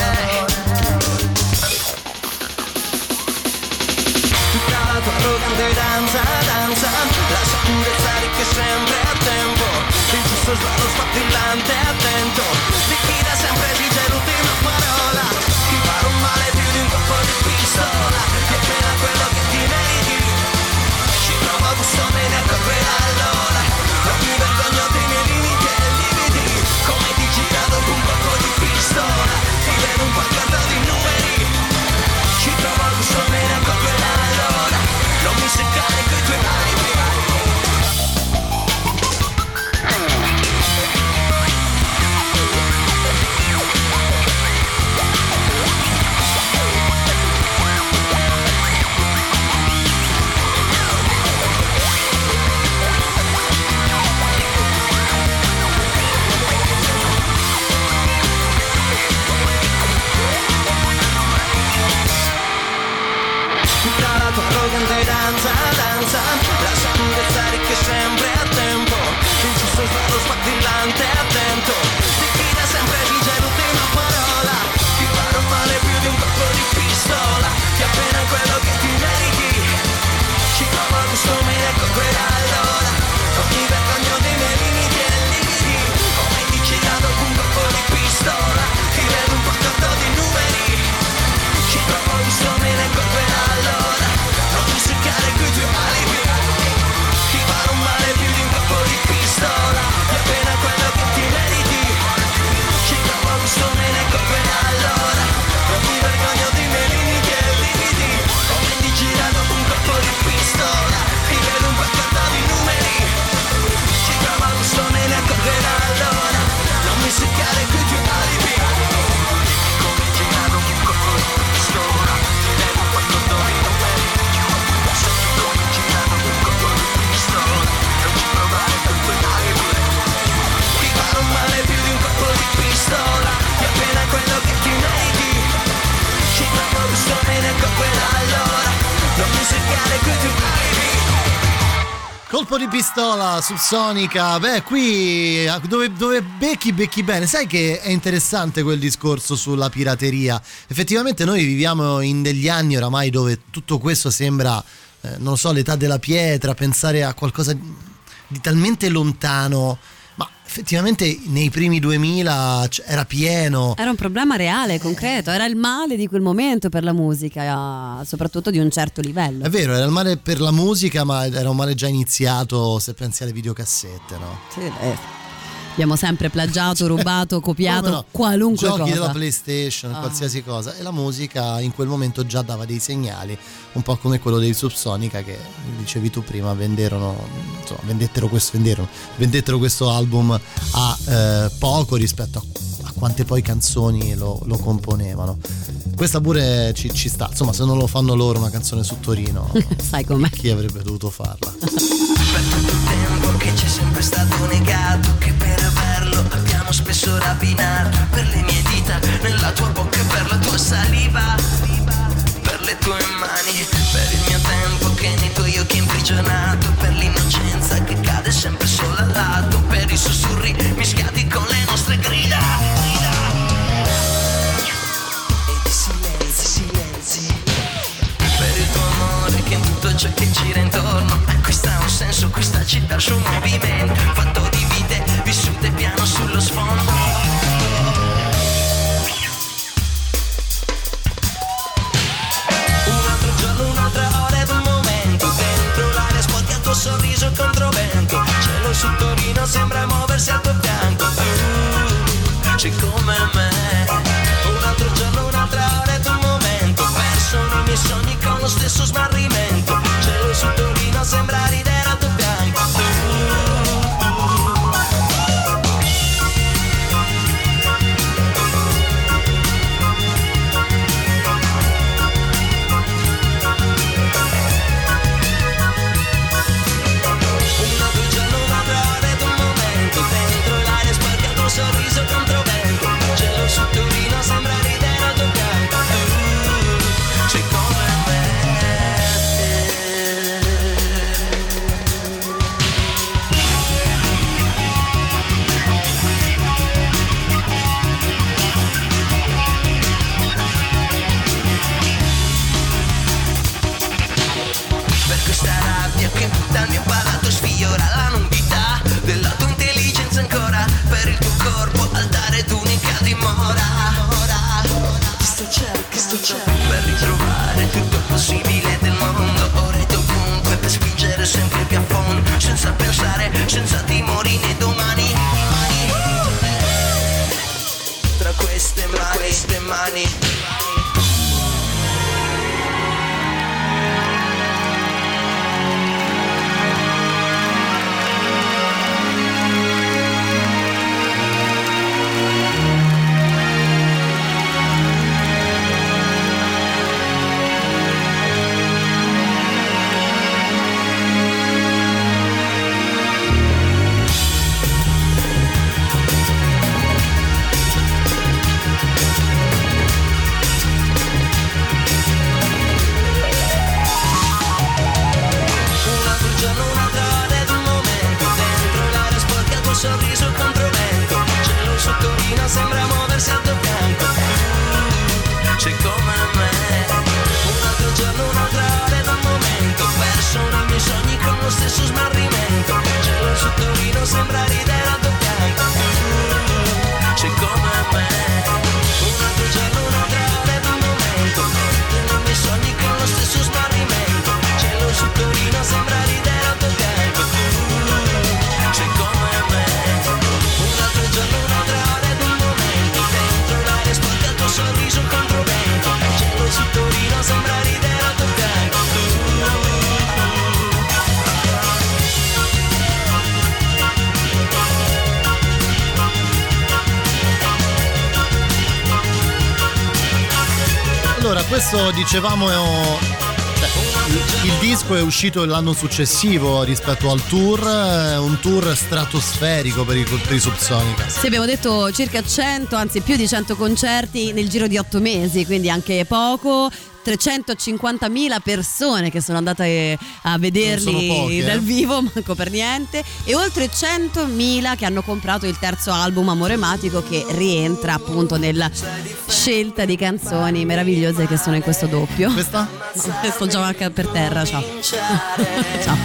Tutta la tua arrogante danza, danza. La sicurezza di che sempre a tempo. Il giusto sballo sfattillante, attento Colpo di pistola subsonica, beh qui dove, dove becchi becchi bene, sai che è interessante quel discorso sulla pirateria, effettivamente noi viviamo in degli anni oramai dove tutto questo sembra, eh, non so, l'età della pietra, pensare a qualcosa di talmente lontano, effettivamente nei primi 2000 c- era pieno. Era un problema reale, concreto, era il male di quel momento per la musica, soprattutto di un certo livello. È vero, era il male per la musica, ma era un male già iniziato se pensi alle videocassette, no? Sì, eh. Abbiamo sempre plagiato, rubato, copiato Come no? qualunque Giochi cosa. della PlayStation, Ah. qualsiasi cosa. E la musica in quel momento già dava dei segnali, un po' come quello dei Subsonica che dicevi tu prima, venderono, insomma, vendettero questo, venderono, vendettero questo album a eh, poco rispetto a, a quante poi canzoni lo, lo componevano. Questa pure ci, ci sta, insomma se non lo fanno loro una canzone su Torino, Sai com'è? chi avrebbe dovuto farla? che ci è sempre stato negato Che per averlo abbiamo spesso rapinato Per le mie dita nella tua bocca e per la tua saliva. Per le tue mani, per il mio tempo che nei tuoi occhi è imprigionato. Per l'innocenza che cade sempre solo al lato. Per i sussurri mischiati con le nostre grida. Ed i silenzi, silenzi. Per il tuo amore che in tutto ciò che gira intorno senso questa città il suo movimento fatto di vite vissute piano sullo sfondo. Un altro giorno un'altra ora ed un momento dentro l'aria spocchia il tuo sorriso contro vento cielo su Torino sembra muoversi al tuo fianco tu come me. Un altro giorno un'altra ora ed un momento perso nei miei sogni con lo stesso smarrimento cielo su Torino sembra senza timori né domani. Tra queste mani, queste mani dicevamo cioè, il- disco è uscito l'anno successivo rispetto al tour, un tour stratosferico per i, per i Subsonica. Sì, abbiamo detto circa 100, anzi più di 100 concerti nel giro di 8 mesi, quindi anche poco. 350.000 persone che sono andate a Non vederli poche, eh. dal vivo, manco per niente, e oltre 100.000 che hanno comprato il terzo album Amorematico che rientra appunto nella scelta di canzoni meravigliose che sono in questo doppio. Questa? Sto già per terra, ciao. ciao.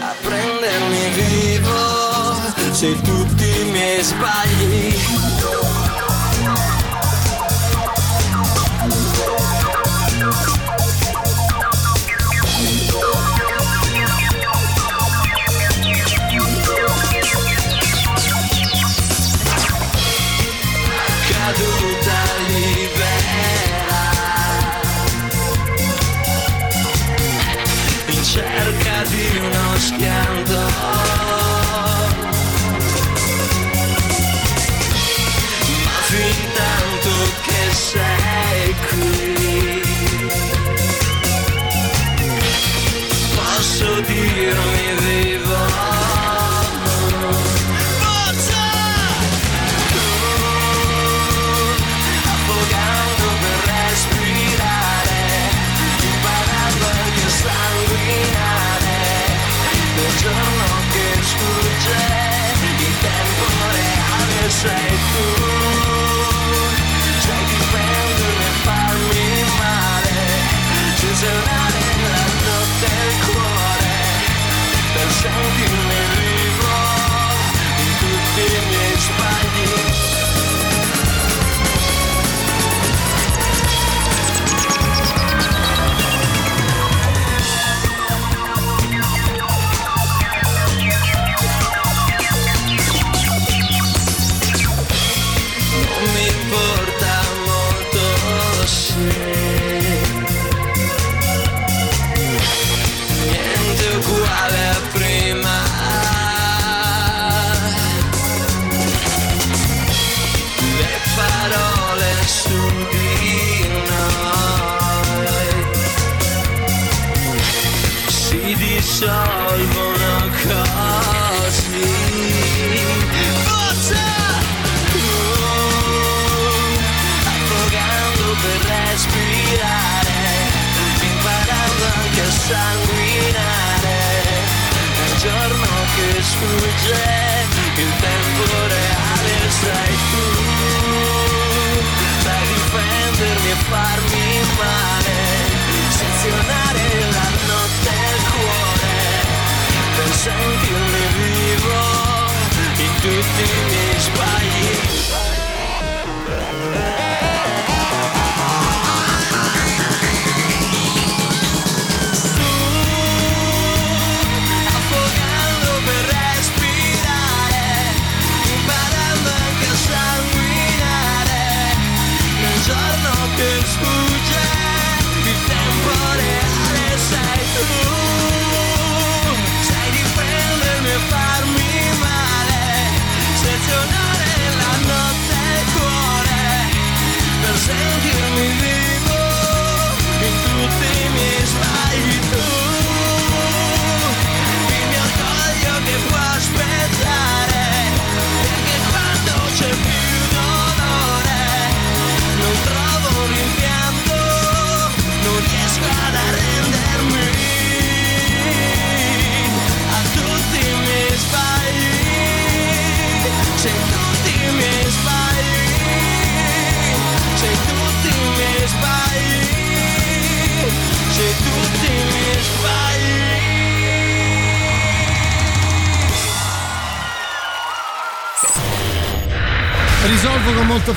a prendermi vivo se tutti i miei sbagli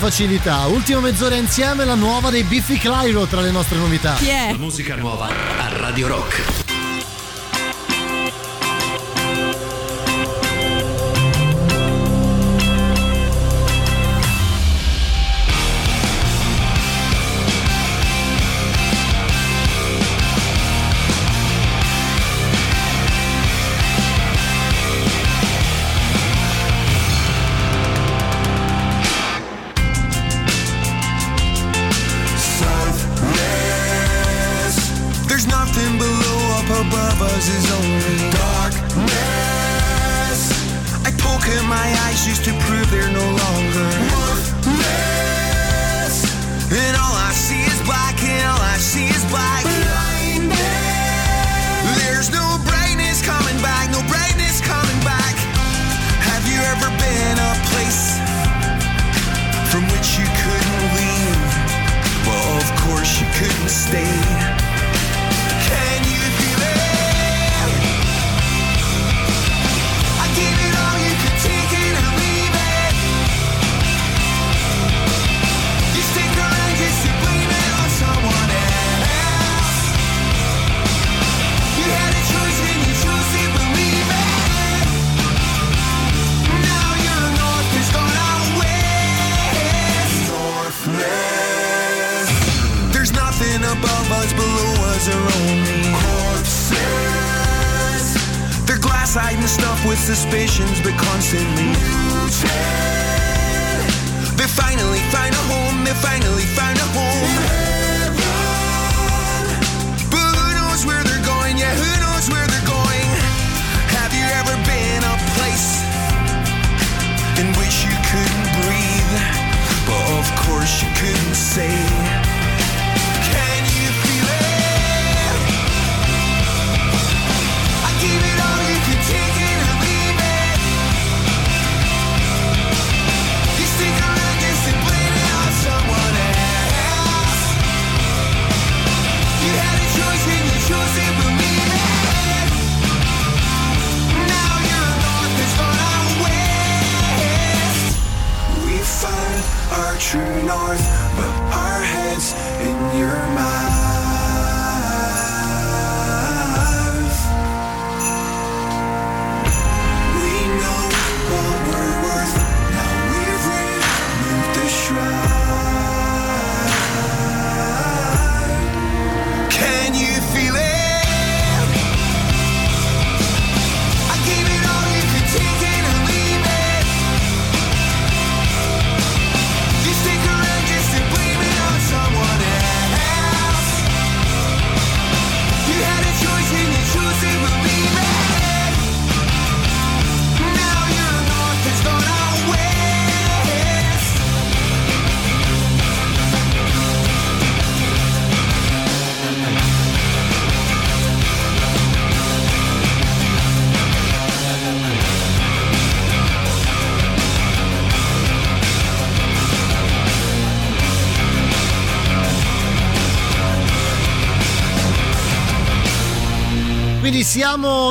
facilità. Ultima mezz'ora insieme, la nuova dei Biffy Clyro tra le nostre novità. Chi è? La musica nuova a Radio Rock.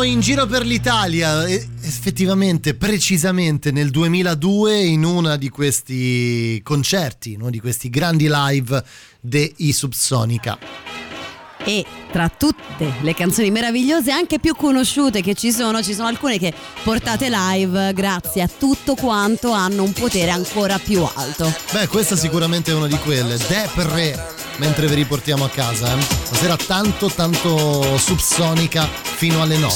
In giro per l'Italia, effettivamente, precisamente nel 2002 in uno di questi concerti, uno di questi grandi live dei Subsonica. E tra tutte le canzoni meravigliose, anche più conosciute che ci sono, ci sono alcune che portate live grazie a tutto quanto hanno un potere ancora più alto. Beh, questa sicuramente è una di quelle. Depre mentre vi riportiamo a casa. Eh. Stasera tanto tanto subsonica fino alle 9.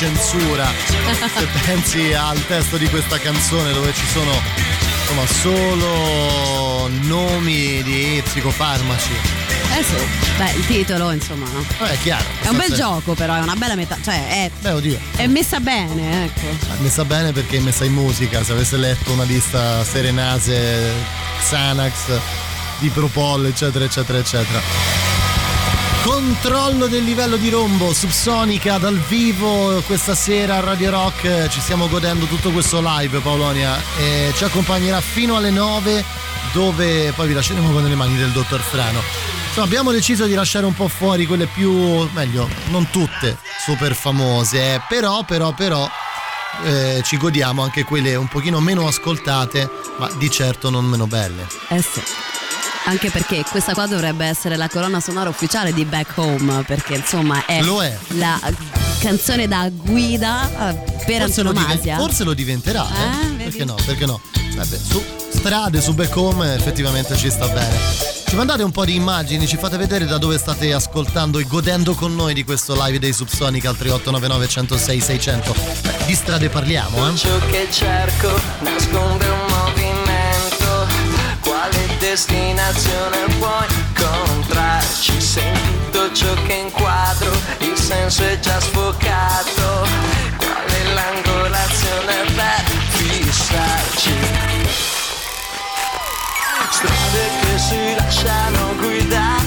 censura. Se pensi al testo di questa canzone dove ci sono insomma solo nomi di psicofarmaci. Eh sì, beh, il titolo, insomma, no? Eh, Vabbè, chiaro. È un bel gioco, però, è una bella metà. Cioè, è. Beh, oddio. È messa bene, ecco. È messa bene perché è messa in musica. Se avesse letto una lista Serenase, Xanax, Dipropol, eccetera, eccetera, eccetera Controllo del livello di rombo, subsonica dal vivo questa sera a Radio Rock. Ci stiamo godendo tutto questo live, Paolonia. E ci accompagnerà fino alle 9, dove poi vi lasceremo con le mani del dottor Frano. Insomma, abbiamo deciso di lasciare un po' fuori quelle più, meglio, non tutte super famose, eh, però, però, però eh, ci godiamo anche quelle un pochino meno ascoltate, ma di certo non meno belle. Eh sì. Anche perché questa qua dovrebbe essere la colonna sonora ufficiale di Back Home, perché insomma è, Lo è. la canzone da guida eh, per Forse lo, diven- antonomasia. forse lo diventerà, eh? Vedi? perché no? Perché no? Vabbè, su strade, su back home effettivamente ci sta bene. Ci mandate un po' di immagini, ci fate vedere da dove state ascoltando e godendo con noi di questo live dei Subsonica al 3899 106 600. Beh, di strade parliamo, eh? Ciò che cerco. Quale destinazione può incontrarci? Se tutto ciò che inquadro il senso è già sfocato. Qual è l'angolazione per fissarci? Strade che si lasciano guidare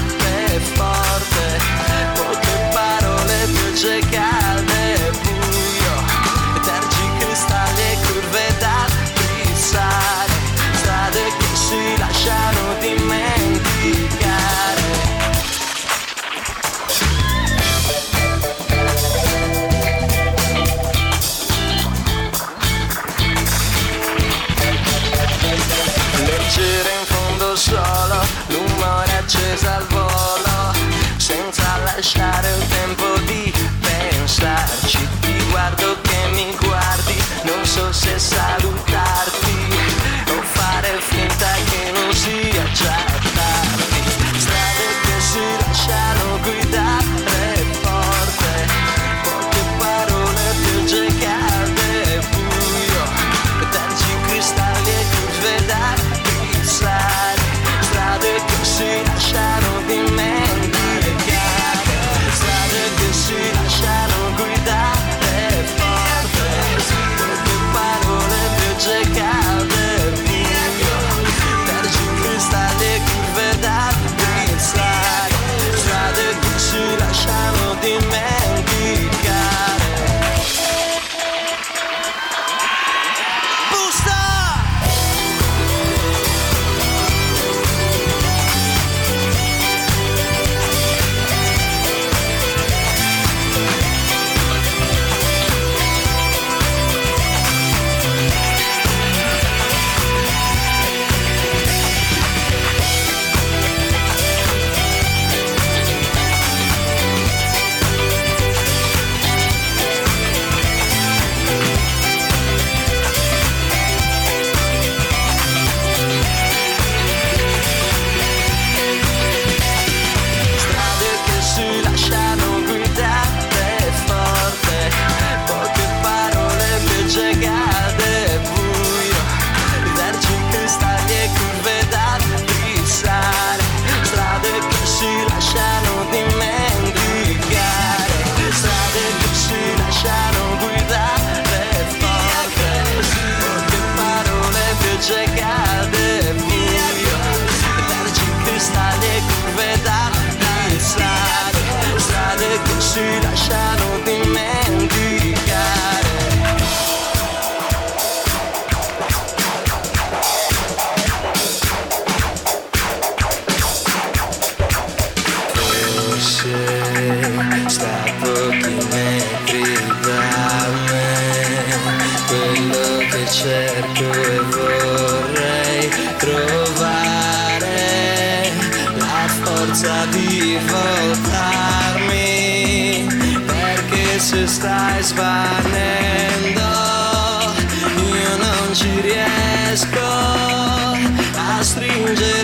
non ci riesco a stringere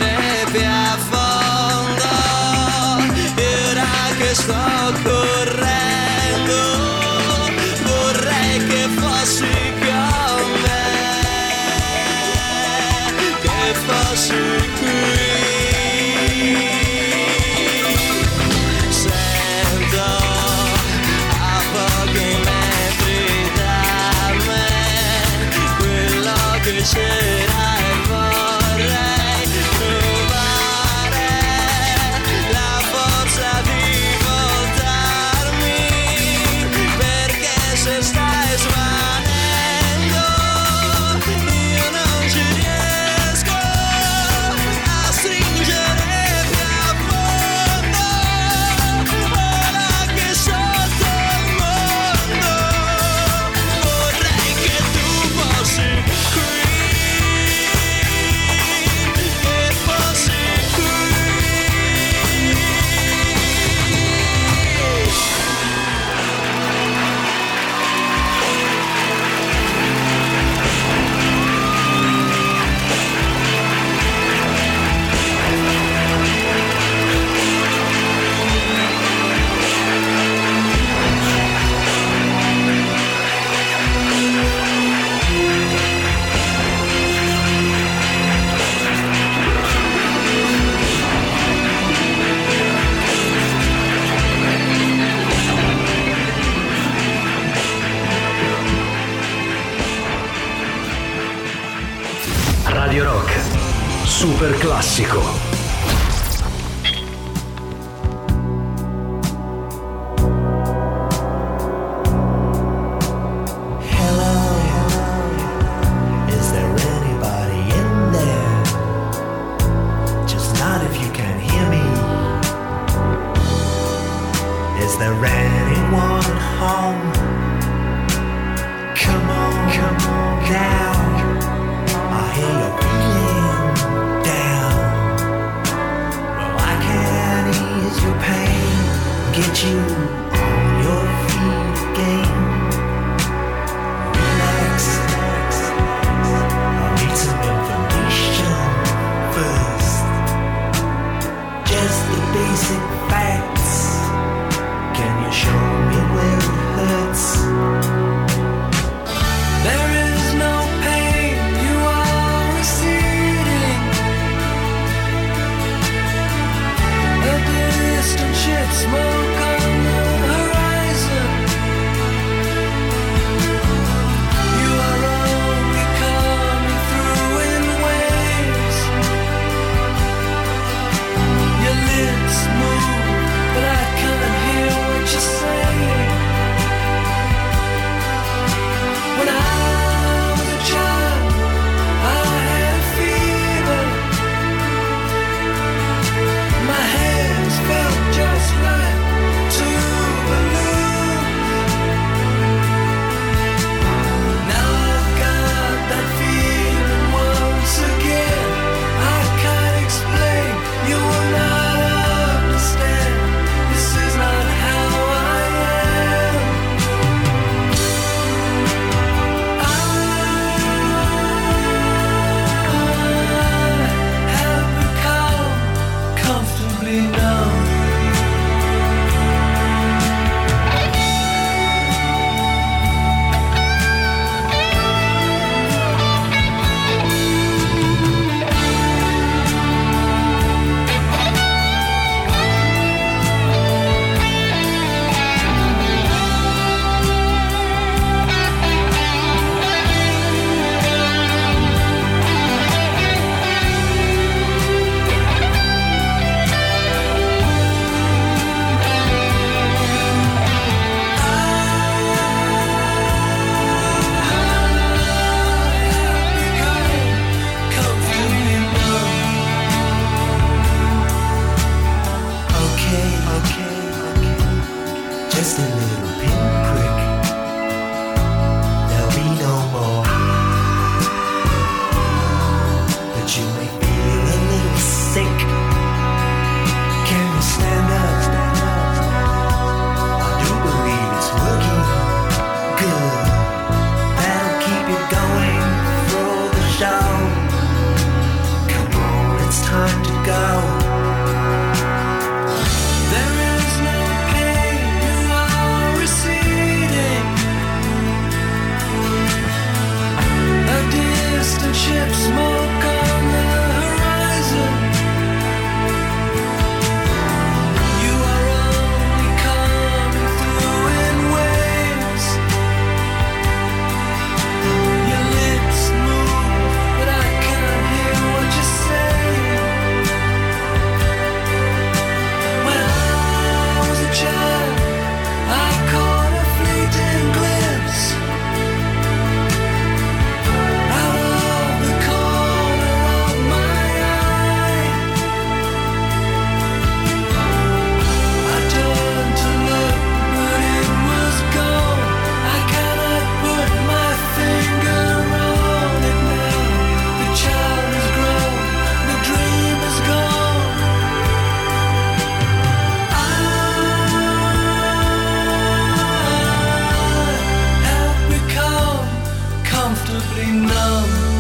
enough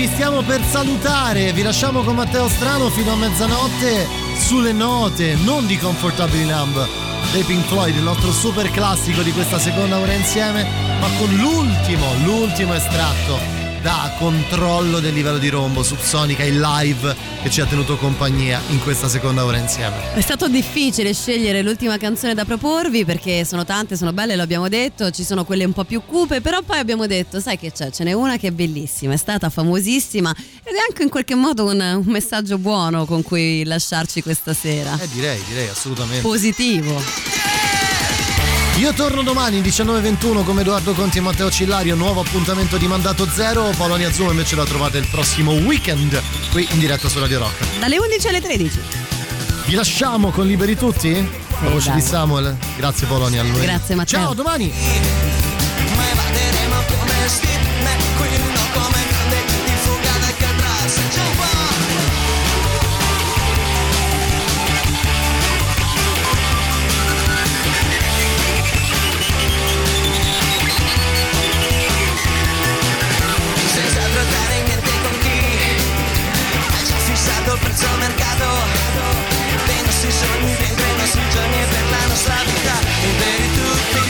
ci stiamo per salutare. Vi lasciamo con Matteo Strano fino a mezzanotte sulle note, non di Comfortably Numb dei Pink Floyd, il nostro super classico di questa seconda ora insieme, ma con l'ultimo, l'ultimo estratto da controllo del livello di rombo subsonica in live che ci ha tenuto compagnia in questa seconda ora insieme. È stato difficile scegliere l'ultima canzone da proporvi perché sono tante, sono belle, lo abbiamo detto, ci sono quelle un po' più cupe, però poi abbiamo detto, sai che c'è, ce n'è una che è bellissima, è stata famosissima ed è anche in qualche modo un, un messaggio buono con cui lasciarci questa sera. Eh direi, direi assolutamente. Positivo. Io torno domani 19.21 come Edoardo Conti e Matteo Cillario, nuovo appuntamento di Mandato Zero, Polonia Zoom invece la trovate il prossimo weekend qui in diretta su Radio Rock. Dalle 11 alle 13. Vi lasciamo con Liberi Tutti? La voce dai. di Samuel. Grazie Polonia. a lunedì. Grazie, Matteo. Ciao, domani. Fissato il prezzo al mercato. Dei nostri sogni dentro i nostri giorni per la nostra vita. Liberi tutti,